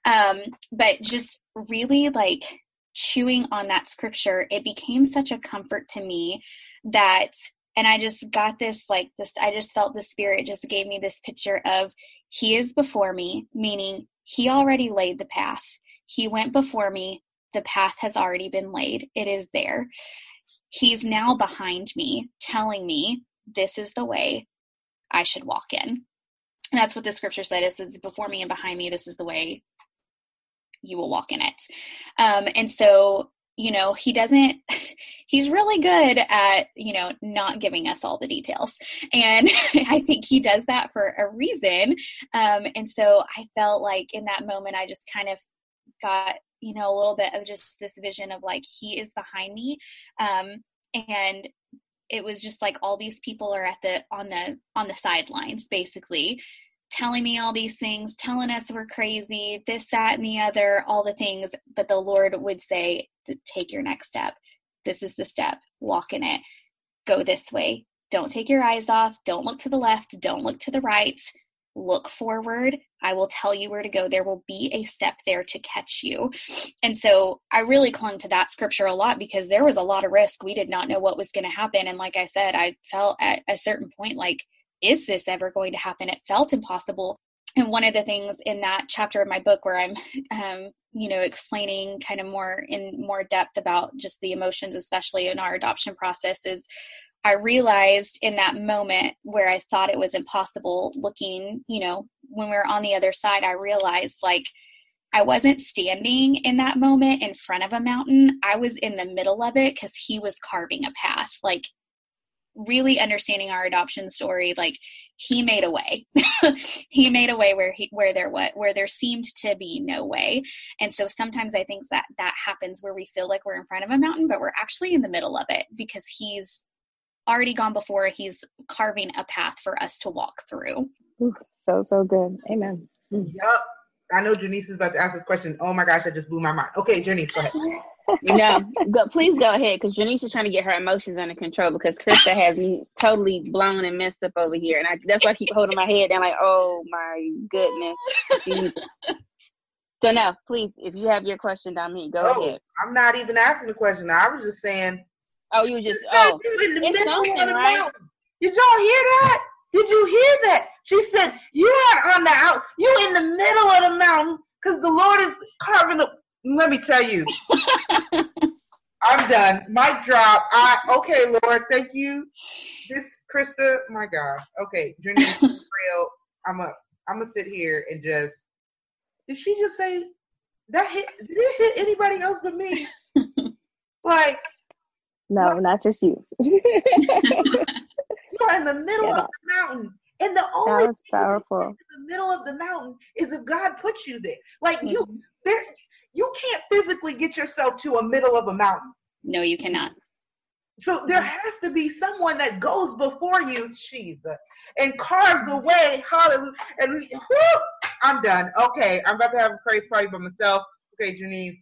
Um, but just really like chewing on that scripture, it became such a comfort to me that and I just got this like this I just felt the spirit just gave me this picture of he is before me, meaning he already laid the path. He went before me. The path has already been laid. It is there. He's now behind me, telling me this is the way I should walk in. And that's what the scripture said. It says, before me and behind me, this is the way you will walk in it. Um, and so, you know, he doesn't, he's really good at, you know, not giving us all the details. And I think he does that for a reason. Um, and so I felt like in that moment, I just kind of got, you know, a little bit of just this vision of like, he is behind me. Um, and it was just like all these people are at the on the on the sidelines basically telling me all these things telling us we're crazy this that and the other all the things but the lord would say take your next step this is the step walk in it go this way don't take your eyes off don't look to the left don't look to the right look forward. I will tell you where to go. There will be a step there to catch you. And so I really clung to that scripture a lot because there was a lot of risk. We did not know what was going to happen. And like I said, I felt at a certain point like, is this ever going to happen? It felt impossible. And one of the things in that chapter of my book where I'm, um, you know, explaining kind of more in more depth about just the emotions, especially in our adoption process, is I realized in that moment where I thought it was impossible looking, you know, when we were on the other side, I realized like I wasn't standing in that moment in front of a mountain. I was in the middle of it because he was carving a path. Like really understanding our adoption story, like he made a way. he made a way where he where there what where there seemed to be no way. And so sometimes I think that that happens where we feel like we're in front of a mountain, but we're actually in the middle of it because he's already gone before. He's carving a path for us to walk through. Ooh, so, so good. Amen. Yep. I know Janice is about to ask this question. Oh my gosh, I just blew my mind. Okay, Janice, go ahead. no, go, please go ahead because Janice is trying to get her emotions under control because Krista has me totally blown and messed up over here, and I, that's why I keep holding my head down like, oh my goodness. so now, please, if you have your question, Dominique, go oh, ahead. I'm not even asking the question. I was just saying Oh, you just oh, in the middle of the right? mountain. Did y'all hear that? Did you hear that? She said, "You are on the out. You in the middle of the mountain because the Lord is carving up." Let me tell you, I'm done. Mic drop. I okay, Lord, thank you. This Krista, my God. Okay, Journey real. I'm a. I'm gonna sit here and just. Did she just say that hit? Did it hit anybody else but me? like no, what? not just you. You're in the middle yeah. of the mountain. And the only that powerful. in the middle of the mountain is if God puts you there. Like mm-hmm. you there you can't physically get yourself to a middle of a mountain. No, you cannot. So there has to be someone that goes before you, Jesus, and carves the way. Hallelujah. And we, whew, I'm done. Okay, I'm about to have a praise party by myself. Okay, Janice.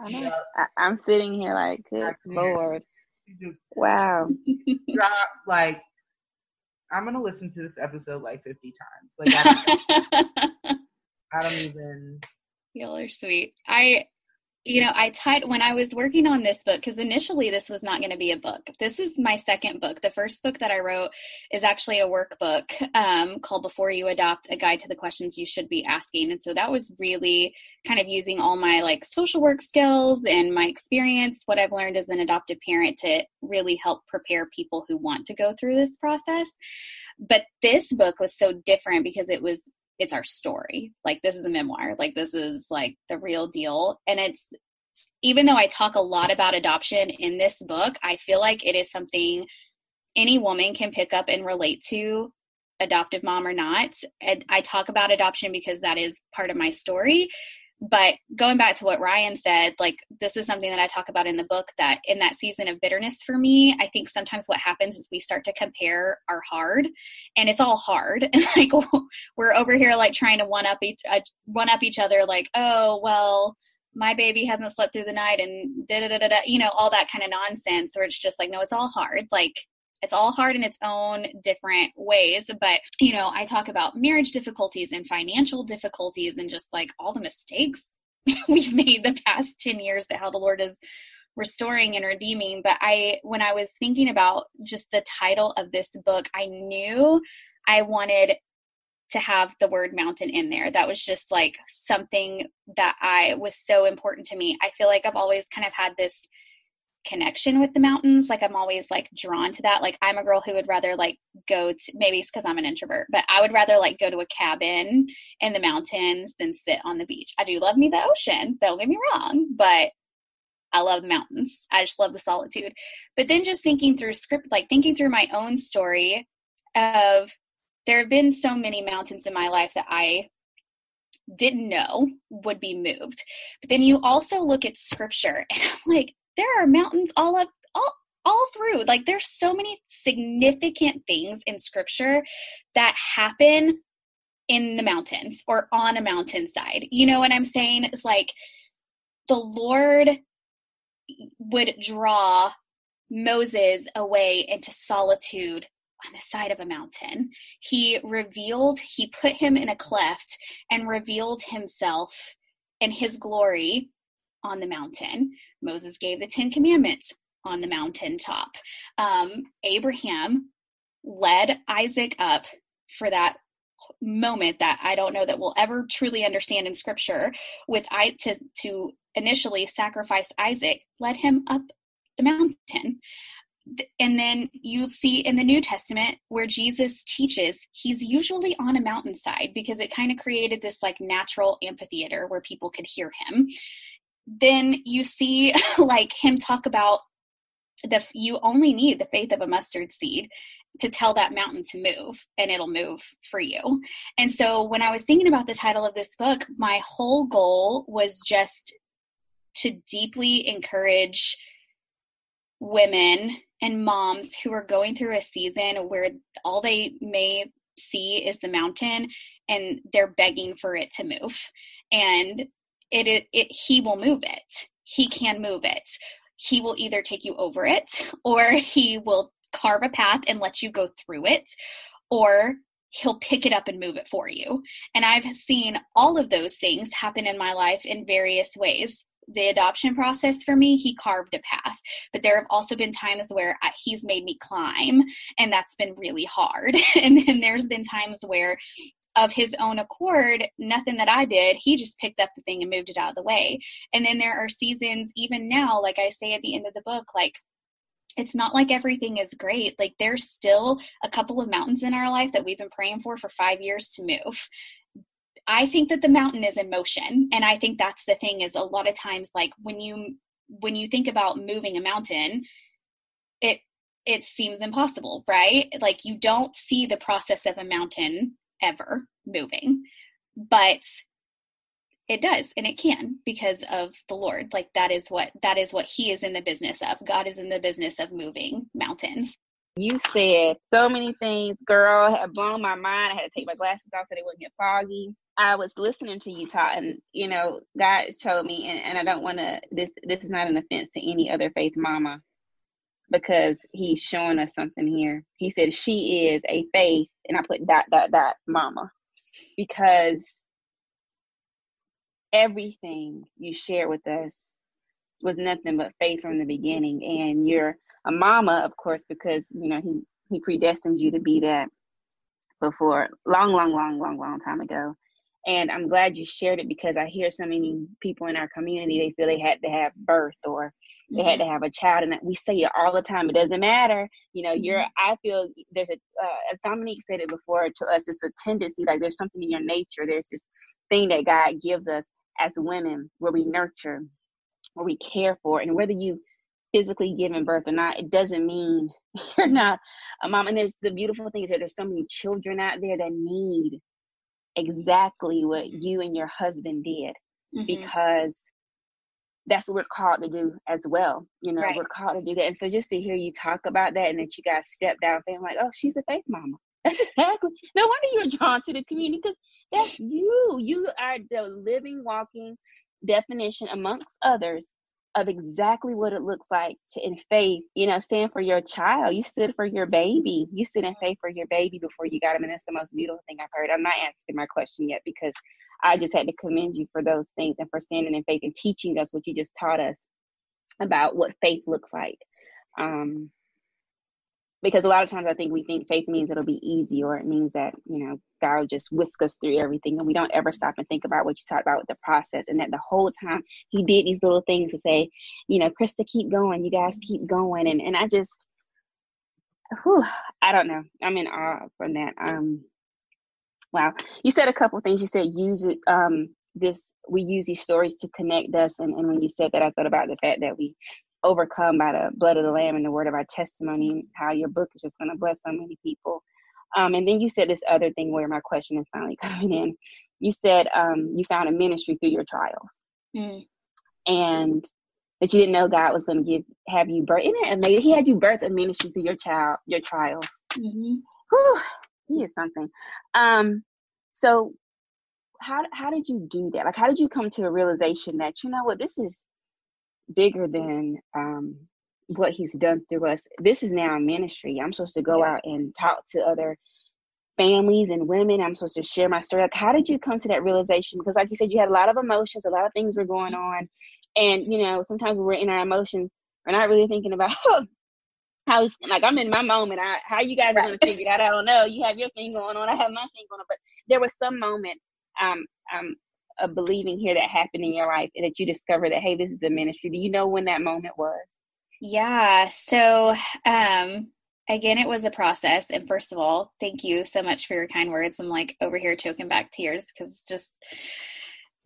I'm, I'm sitting here like, good Lord. Wow. Drop like I'm gonna listen to this episode like 50 times. Like I don't, I don't even. Y'all are sweet. I you know, I tied when I was working on this book because initially this was not going to be a book. This is my second book. The first book that I wrote is actually a workbook um, called "Before You Adopt: A Guide to the Questions You Should Be Asking." And so that was really kind of using all my like social work skills and my experience, what I've learned as an adoptive parent, to really help prepare people who want to go through this process. But this book was so different because it was it's our story. Like this is a memoir. Like this is like the real deal. And it's even though I talk a lot about adoption in this book, I feel like it is something any woman can pick up and relate to, adoptive mom or not. And I talk about adoption because that is part of my story. But going back to what Ryan said, like this is something that I talk about in the book that in that season of bitterness for me, I think sometimes what happens is we start to compare our hard and it's all hard. And like we're over here like trying to one up each uh, one up each other like, "Oh, well, my baby hasn't slept through the night and da da da da, you know, all that kind of nonsense where it's just like, no, it's all hard. Like it's all hard in its own different ways but you know i talk about marriage difficulties and financial difficulties and just like all the mistakes we've made the past 10 years but how the lord is restoring and redeeming but i when i was thinking about just the title of this book i knew i wanted to have the word mountain in there. That was just like something that I was so important to me. I feel like I've always kind of had this connection with the mountains. Like I'm always like drawn to that. Like I'm a girl who would rather like go to maybe it's because I'm an introvert, but I would rather like go to a cabin in the mountains than sit on the beach. I do love me the ocean, don't get me wrong, but I love the mountains. I just love the solitude. But then just thinking through script, like thinking through my own story of there have been so many mountains in my life that I didn't know would be moved. But then you also look at scripture and I'm like, there are mountains all up all all through. Like there's so many significant things in scripture that happen in the mountains or on a mountainside. You know what I'm saying? It's like the Lord would draw Moses away into solitude on the side of a mountain. He revealed, he put him in a cleft and revealed himself and his glory on the mountain. Moses gave the Ten Commandments on the mountaintop. Um, Abraham led Isaac up for that moment that I don't know that we'll ever truly understand in scripture with I to to initially sacrifice Isaac led him up the mountain and then you see in the New Testament where Jesus teaches, he's usually on a mountainside because it kind of created this like natural amphitheater where people could hear him. Then you see like him talk about the you only need the faith of a mustard seed to tell that mountain to move and it'll move for you. And so when I was thinking about the title of this book, my whole goal was just to deeply encourage women and moms who are going through a season where all they may see is the mountain and they're begging for it to move and it, it, it he will move it he can move it he will either take you over it or he will carve a path and let you go through it or he'll pick it up and move it for you. And I've seen all of those things happen in my life in various ways the adoption process for me, he carved a path. But there have also been times where he's made me climb, and that's been really hard. and then there's been times where, of his own accord, nothing that I did, he just picked up the thing and moved it out of the way. And then there are seasons, even now, like I say at the end of the book, like it's not like everything is great. Like there's still a couple of mountains in our life that we've been praying for for five years to move. I think that the mountain is in motion. And I think that's the thing is a lot of times like when you when you think about moving a mountain, it it seems impossible, right? Like you don't see the process of a mountain ever moving. But it does and it can because of the lord. Like that is what that is what he is in the business of. God is in the business of moving mountains. You said so many things girl. Had blown my mind. I had to take my glasses off so they wouldn't get foggy. I was listening to you talk, and you know, God told me, and, and I don't want to. This this is not an offense to any other faith mama, because He's showing us something here. He said she is a faith, and I put dot dot dot mama, because everything you share with us was nothing but faith from the beginning, and you're a mama, of course, because you know He He predestined you to be that before long, long, long, long, long time ago and I'm glad you shared it because I hear so many people in our community, they feel they had to have birth or they had to mm-hmm. have a child. And we say it all the time. It doesn't matter. You know, you're, mm-hmm. I feel there's a, uh, Dominique said it before to us, it's a tendency, like there's something in your nature. There's this thing that God gives us as women where we nurture, where we care for. And whether you physically giving birth or not, it doesn't mean you're not a mom. And there's the beautiful thing is that there's so many children out there that need exactly what you and your husband did mm-hmm. because that's what we're called to do as well. You know, right. we're called to do that. And so just to hear you talk about that and that you guys stepped out and like, oh, she's a faith mama. That's exactly. No wonder you're drawn to the community because that's you. You are the living, walking definition amongst others of exactly what it looks like to in faith, you know, stand for your child. You stood for your baby. You stood in faith for your baby before you got him. And that's the most beautiful thing I've heard. I'm not asking my question yet because I just had to commend you for those things and for standing in faith and teaching us what you just taught us about what faith looks like. Um, because a lot of times I think we think faith means it'll be easy or it means that, you know, God will just whisk us through everything. And we don't ever stop and think about what you talked about with the process. And that the whole time he did these little things to say, you know, Krista, keep going. You guys keep going. And, and I just, whew, I don't know. I'm in awe from that. Um, wow. You said a couple things. You said use it, um, this, we use these stories to connect us. And, and when you said that, I thought about the fact that we overcome by the blood of the lamb and the word of our testimony how your book is just going to bless so many people. Um, and then you said this other thing where my question is finally coming in. You said um, you found a ministry through your trials. Mm. and that you didn't know god was going to give have you birth isn't it amazing? He had you birth a ministry through your child your trials. Mm-hmm. Whew, he is something. Um, so how, how did you do that? Like how did you come to a realization that you know what this is bigger than um, what he's done through us. This is now a ministry. I'm supposed to go yeah. out and talk to other families and women. I'm supposed to share my story. Like, how did you come to that realization? Because, like you said, you had a lot of emotions, a lot of things were going on, and you know, sometimes when we're in our emotions, we're not really thinking about. how like I'm in my moment. I, how you guys right. are gonna figure it out? I don't know. You have your thing going on. I have my thing going on. But there was some moment um, um, a believing here that happened in your life and that you discovered that hey this is a ministry. Do you know when that moment was? Yeah so um again it was a process. And first of all thank you so much for your kind words. I'm like over here choking back tears because it's just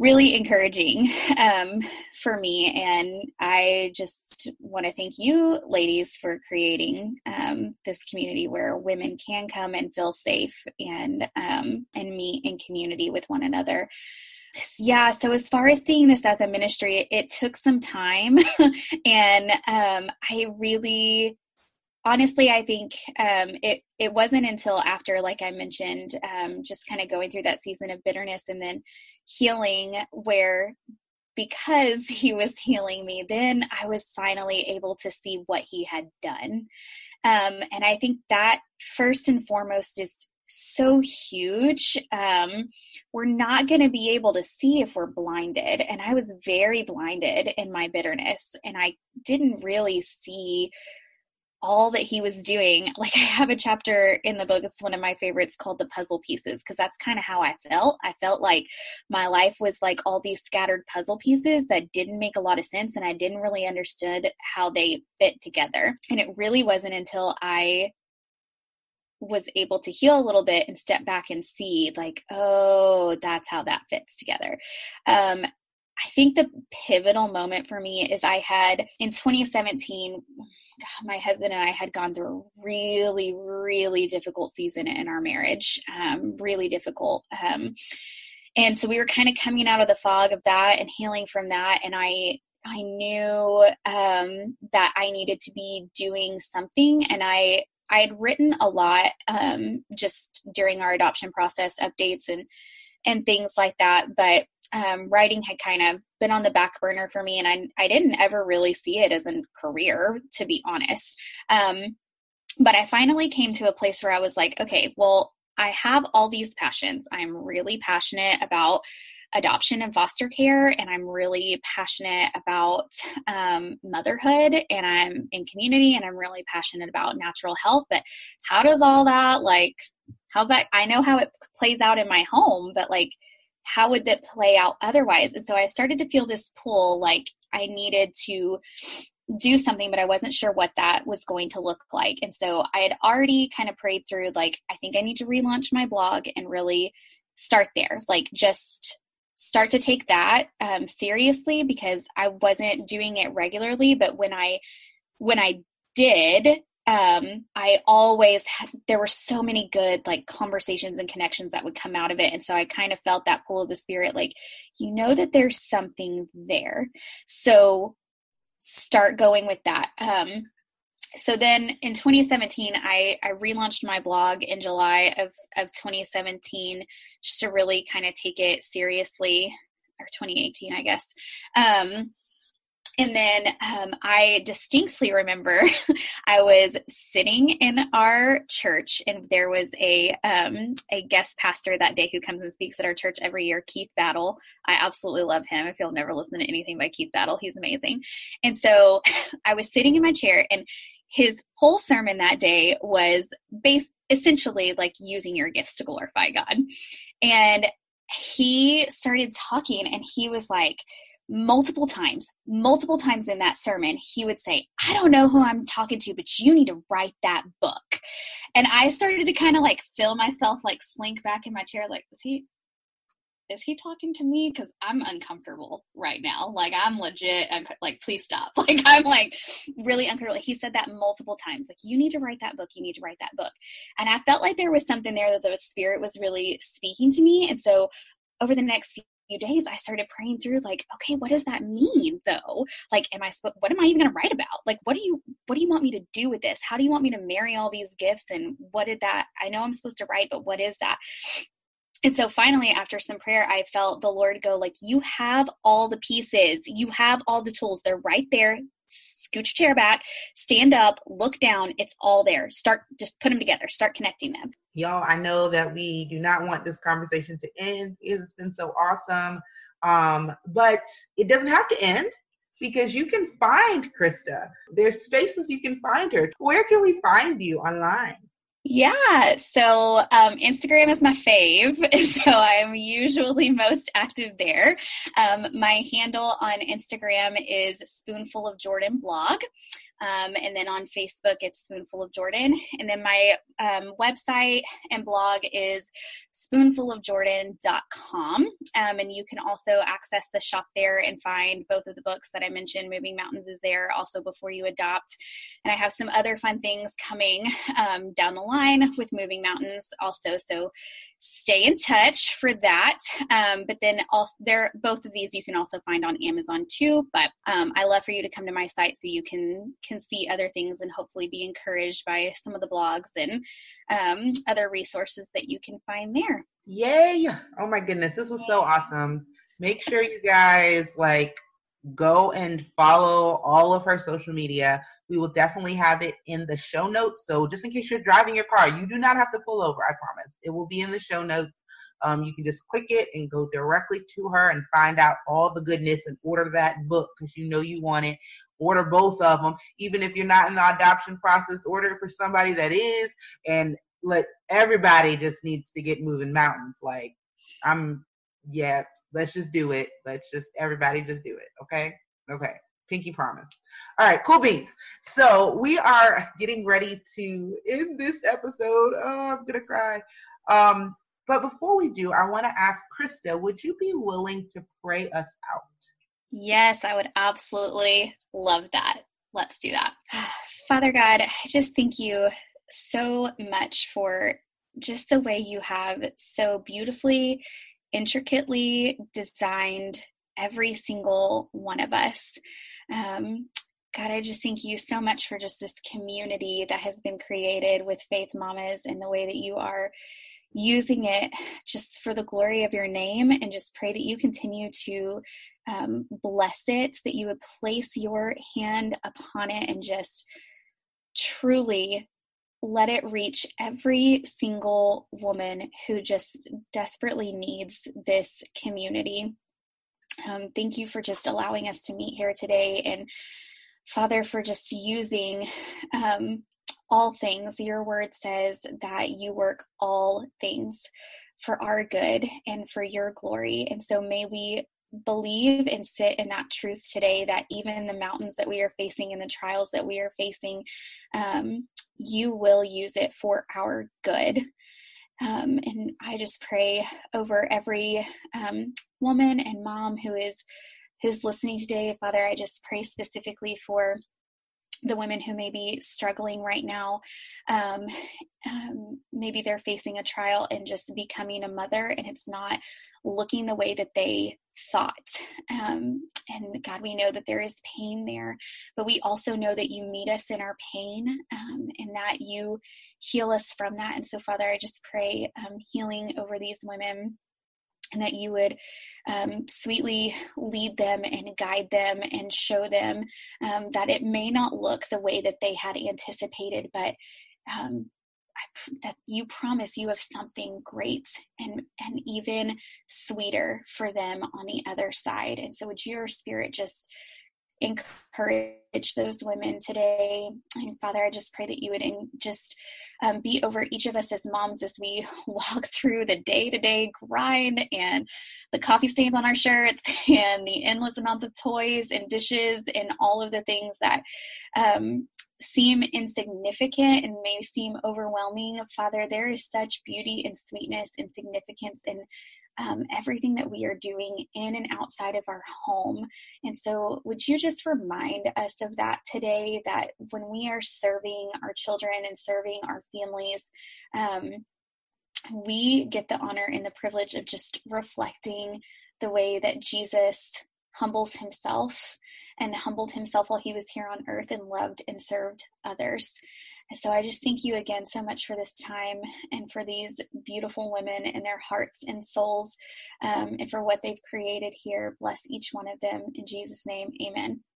really encouraging um, for me. And i just want to thank you ladies for creating um, this community where women can come and feel safe and um, and meet in community with one another yeah, so as far as seeing this as a ministry, it took some time. and um, I really, honestly, I think um, it, it wasn't until after, like I mentioned, um, just kind of going through that season of bitterness and then healing, where because he was healing me, then I was finally able to see what he had done. Um, and I think that first and foremost is so huge, um, we're not going to be able to see if we're blinded. And I was very blinded in my bitterness, and I didn't really see all that he was doing. Like, I have a chapter in the book, it's one of my favorites called The Puzzle Pieces, because that's kind of how I felt. I felt like my life was like all these scattered puzzle pieces that didn't make a lot of sense, and I didn't really understood how they fit together. And it really wasn't until I was able to heal a little bit and step back and see like oh that's how that fits together um I think the pivotal moment for me is I had in 2017, my husband and I had gone through a really, really difficult season in our marriage, um, really difficult. Um, and so we were kind of coming out of the fog of that and healing from that. And I, I knew um, that I needed to be doing something, and I I had written a lot um, just during our adoption process updates and and things like that, but um, writing had kind of been on the back burner for me, and I I didn't ever really see it as a career, to be honest. Um, but I finally came to a place where I was like, okay, well, I have all these passions. I'm really passionate about adoption and foster care, and I'm really passionate about um, motherhood, and I'm in community, and I'm really passionate about natural health. But how does all that like? How's that? I know how it plays out in my home, but like, how would that play out otherwise? And so I started to feel this pull, like I needed to do something, but I wasn't sure what that was going to look like. And so I had already kind of prayed through, like, I think I need to relaunch my blog and really start there. Like, just start to take that um, seriously because I wasn't doing it regularly. But when I when I did, um, I always had, there were so many good like conversations and connections that would come out of it, and so I kind of felt that pull of the spirit, like you know that there's something there. So start going with that. Um, so then in 2017 I, I relaunched my blog in july of, of 2017 just to really kind of take it seriously or 2018 i guess um, and then um, I distinctly remember I was sitting in our church, and there was a um, a guest pastor that day who comes and speaks at our church every year, Keith Battle. I absolutely love him. If you'll never listen to anything by Keith Battle, he's amazing. And so I was sitting in my chair, and his whole sermon that day was based essentially like using your gifts to glorify God. And he started talking, and he was like multiple times, multiple times in that sermon, he would say, I don't know who I'm talking to, but you need to write that book. And I started to kind of like feel myself like slink back in my chair, like, is he is he talking to me? Because i'm uncomfortable right now. Like i'm legit like please stop. Like i'm like really uncomfortable. He said that multiple times. Like you need to write that book. You need to write that book. And i felt like there was something there that the spirit was really speaking to me. And so over the next few days i started praying through like okay what does that mean though? Like am i what am i even going to write about? Like what do you what do you want me to do with this? How do you want me to marry all these gifts? And what did that i know i'm supposed to write but what is that and so finally after some prayer i felt the lord go like you have all the pieces you have all the tools they're right there scooch chair back stand up look down it's all there start just put them together start connecting them Y'all, I know that we do not want this conversation to end. It's been so awesome. Um, but it doesn't have to end because you can find Krista. There's spaces you can find her. Where can we find you online? Yeah, so um, Instagram is my fave, so I'm usually most active there. Um, my handle on Instagram is Spoonful of Jordan Blog. Um, and then on Facebook, it's Spoonful of Jordan. And then my um, website and blog is spoonfulofjordan.com. Um, and you can also access the shop there and find both of the books that I mentioned. Moving Mountains is there also before you adopt. And I have some other fun things coming um, down the line with Moving Mountains also. So stay in touch for that. Um, but then also there, both of these you can also find on Amazon too. But um, I love for you to come to my site so you can can see other things and hopefully be encouraged by some of the blogs and um, other resources that you can find there. Yay! Oh my goodness, this was so awesome. Make sure you guys like go and follow all of her social media. We will definitely have it in the show notes. So just in case you're driving your car, you do not have to pull over, I promise. It will be in the show notes. Um, you can just click it and go directly to her and find out all the goodness and order that book because you know you want it. Order both of them. Even if you're not in the adoption process, order it for somebody that is. And let everybody just needs to get moving mountains. Like, I'm, yeah, let's just do it. Let's just, everybody just do it. Okay? Okay. Pinky promise. All right, cool beans. So we are getting ready to end this episode. Oh, I'm gonna cry. Um, but before we do, I want to ask Krista, would you be willing to pray us out? Yes, I would absolutely love that. Let's do that. Father God, I just thank you so much for just the way you have so beautifully, intricately designed every single one of us. Um, God, I just thank you so much for just this community that has been created with Faith Mamas and the way that you are using it just for the glory of your name and just pray that you continue to um, bless it, that you would place your hand upon it and just truly let it reach every single woman who just desperately needs this community. Um, thank you for just allowing us to meet here today. And Father, for just using um, all things. Your word says that you work all things for our good and for your glory. And so may we believe and sit in that truth today that even the mountains that we are facing and the trials that we are facing, um, you will use it for our good. Um, and I just pray over every um, woman and mom who is who's listening today, Father. I just pray specifically for the women who may be struggling right now. Um, um, maybe they're facing a trial and just becoming a mother, and it's not looking the way that they thought. Um, and God, we know that there is pain there, but we also know that you meet us in our pain um, and that you heal us from that. And so, Father, I just pray um, healing over these women and that you would um, sweetly lead them and guide them and show them um, that it may not look the way that they had anticipated, but um, that you promise you have something great and and even sweeter for them on the other side. And so, would your spirit just encourage those women today. And Father, I just pray that you would just um, be over each of us as moms as we walk through the day to day grind and the coffee stains on our shirts and the endless amounts of toys and dishes and all of the things that um, seem insignificant and may seem overwhelming. Father, there is such beauty and sweetness and significance and um, everything that we are doing in and outside of our home. And so, would you just remind us of that today that when we are serving our children and serving our families, um, we get the honor and the privilege of just reflecting the way that Jesus humbles himself and humbled himself while he was here on earth and loved and served others. So I just thank you again so much for this time and for these beautiful women and their hearts and souls um, and for what they've created here. Bless each one of them. In Jesus' name, amen.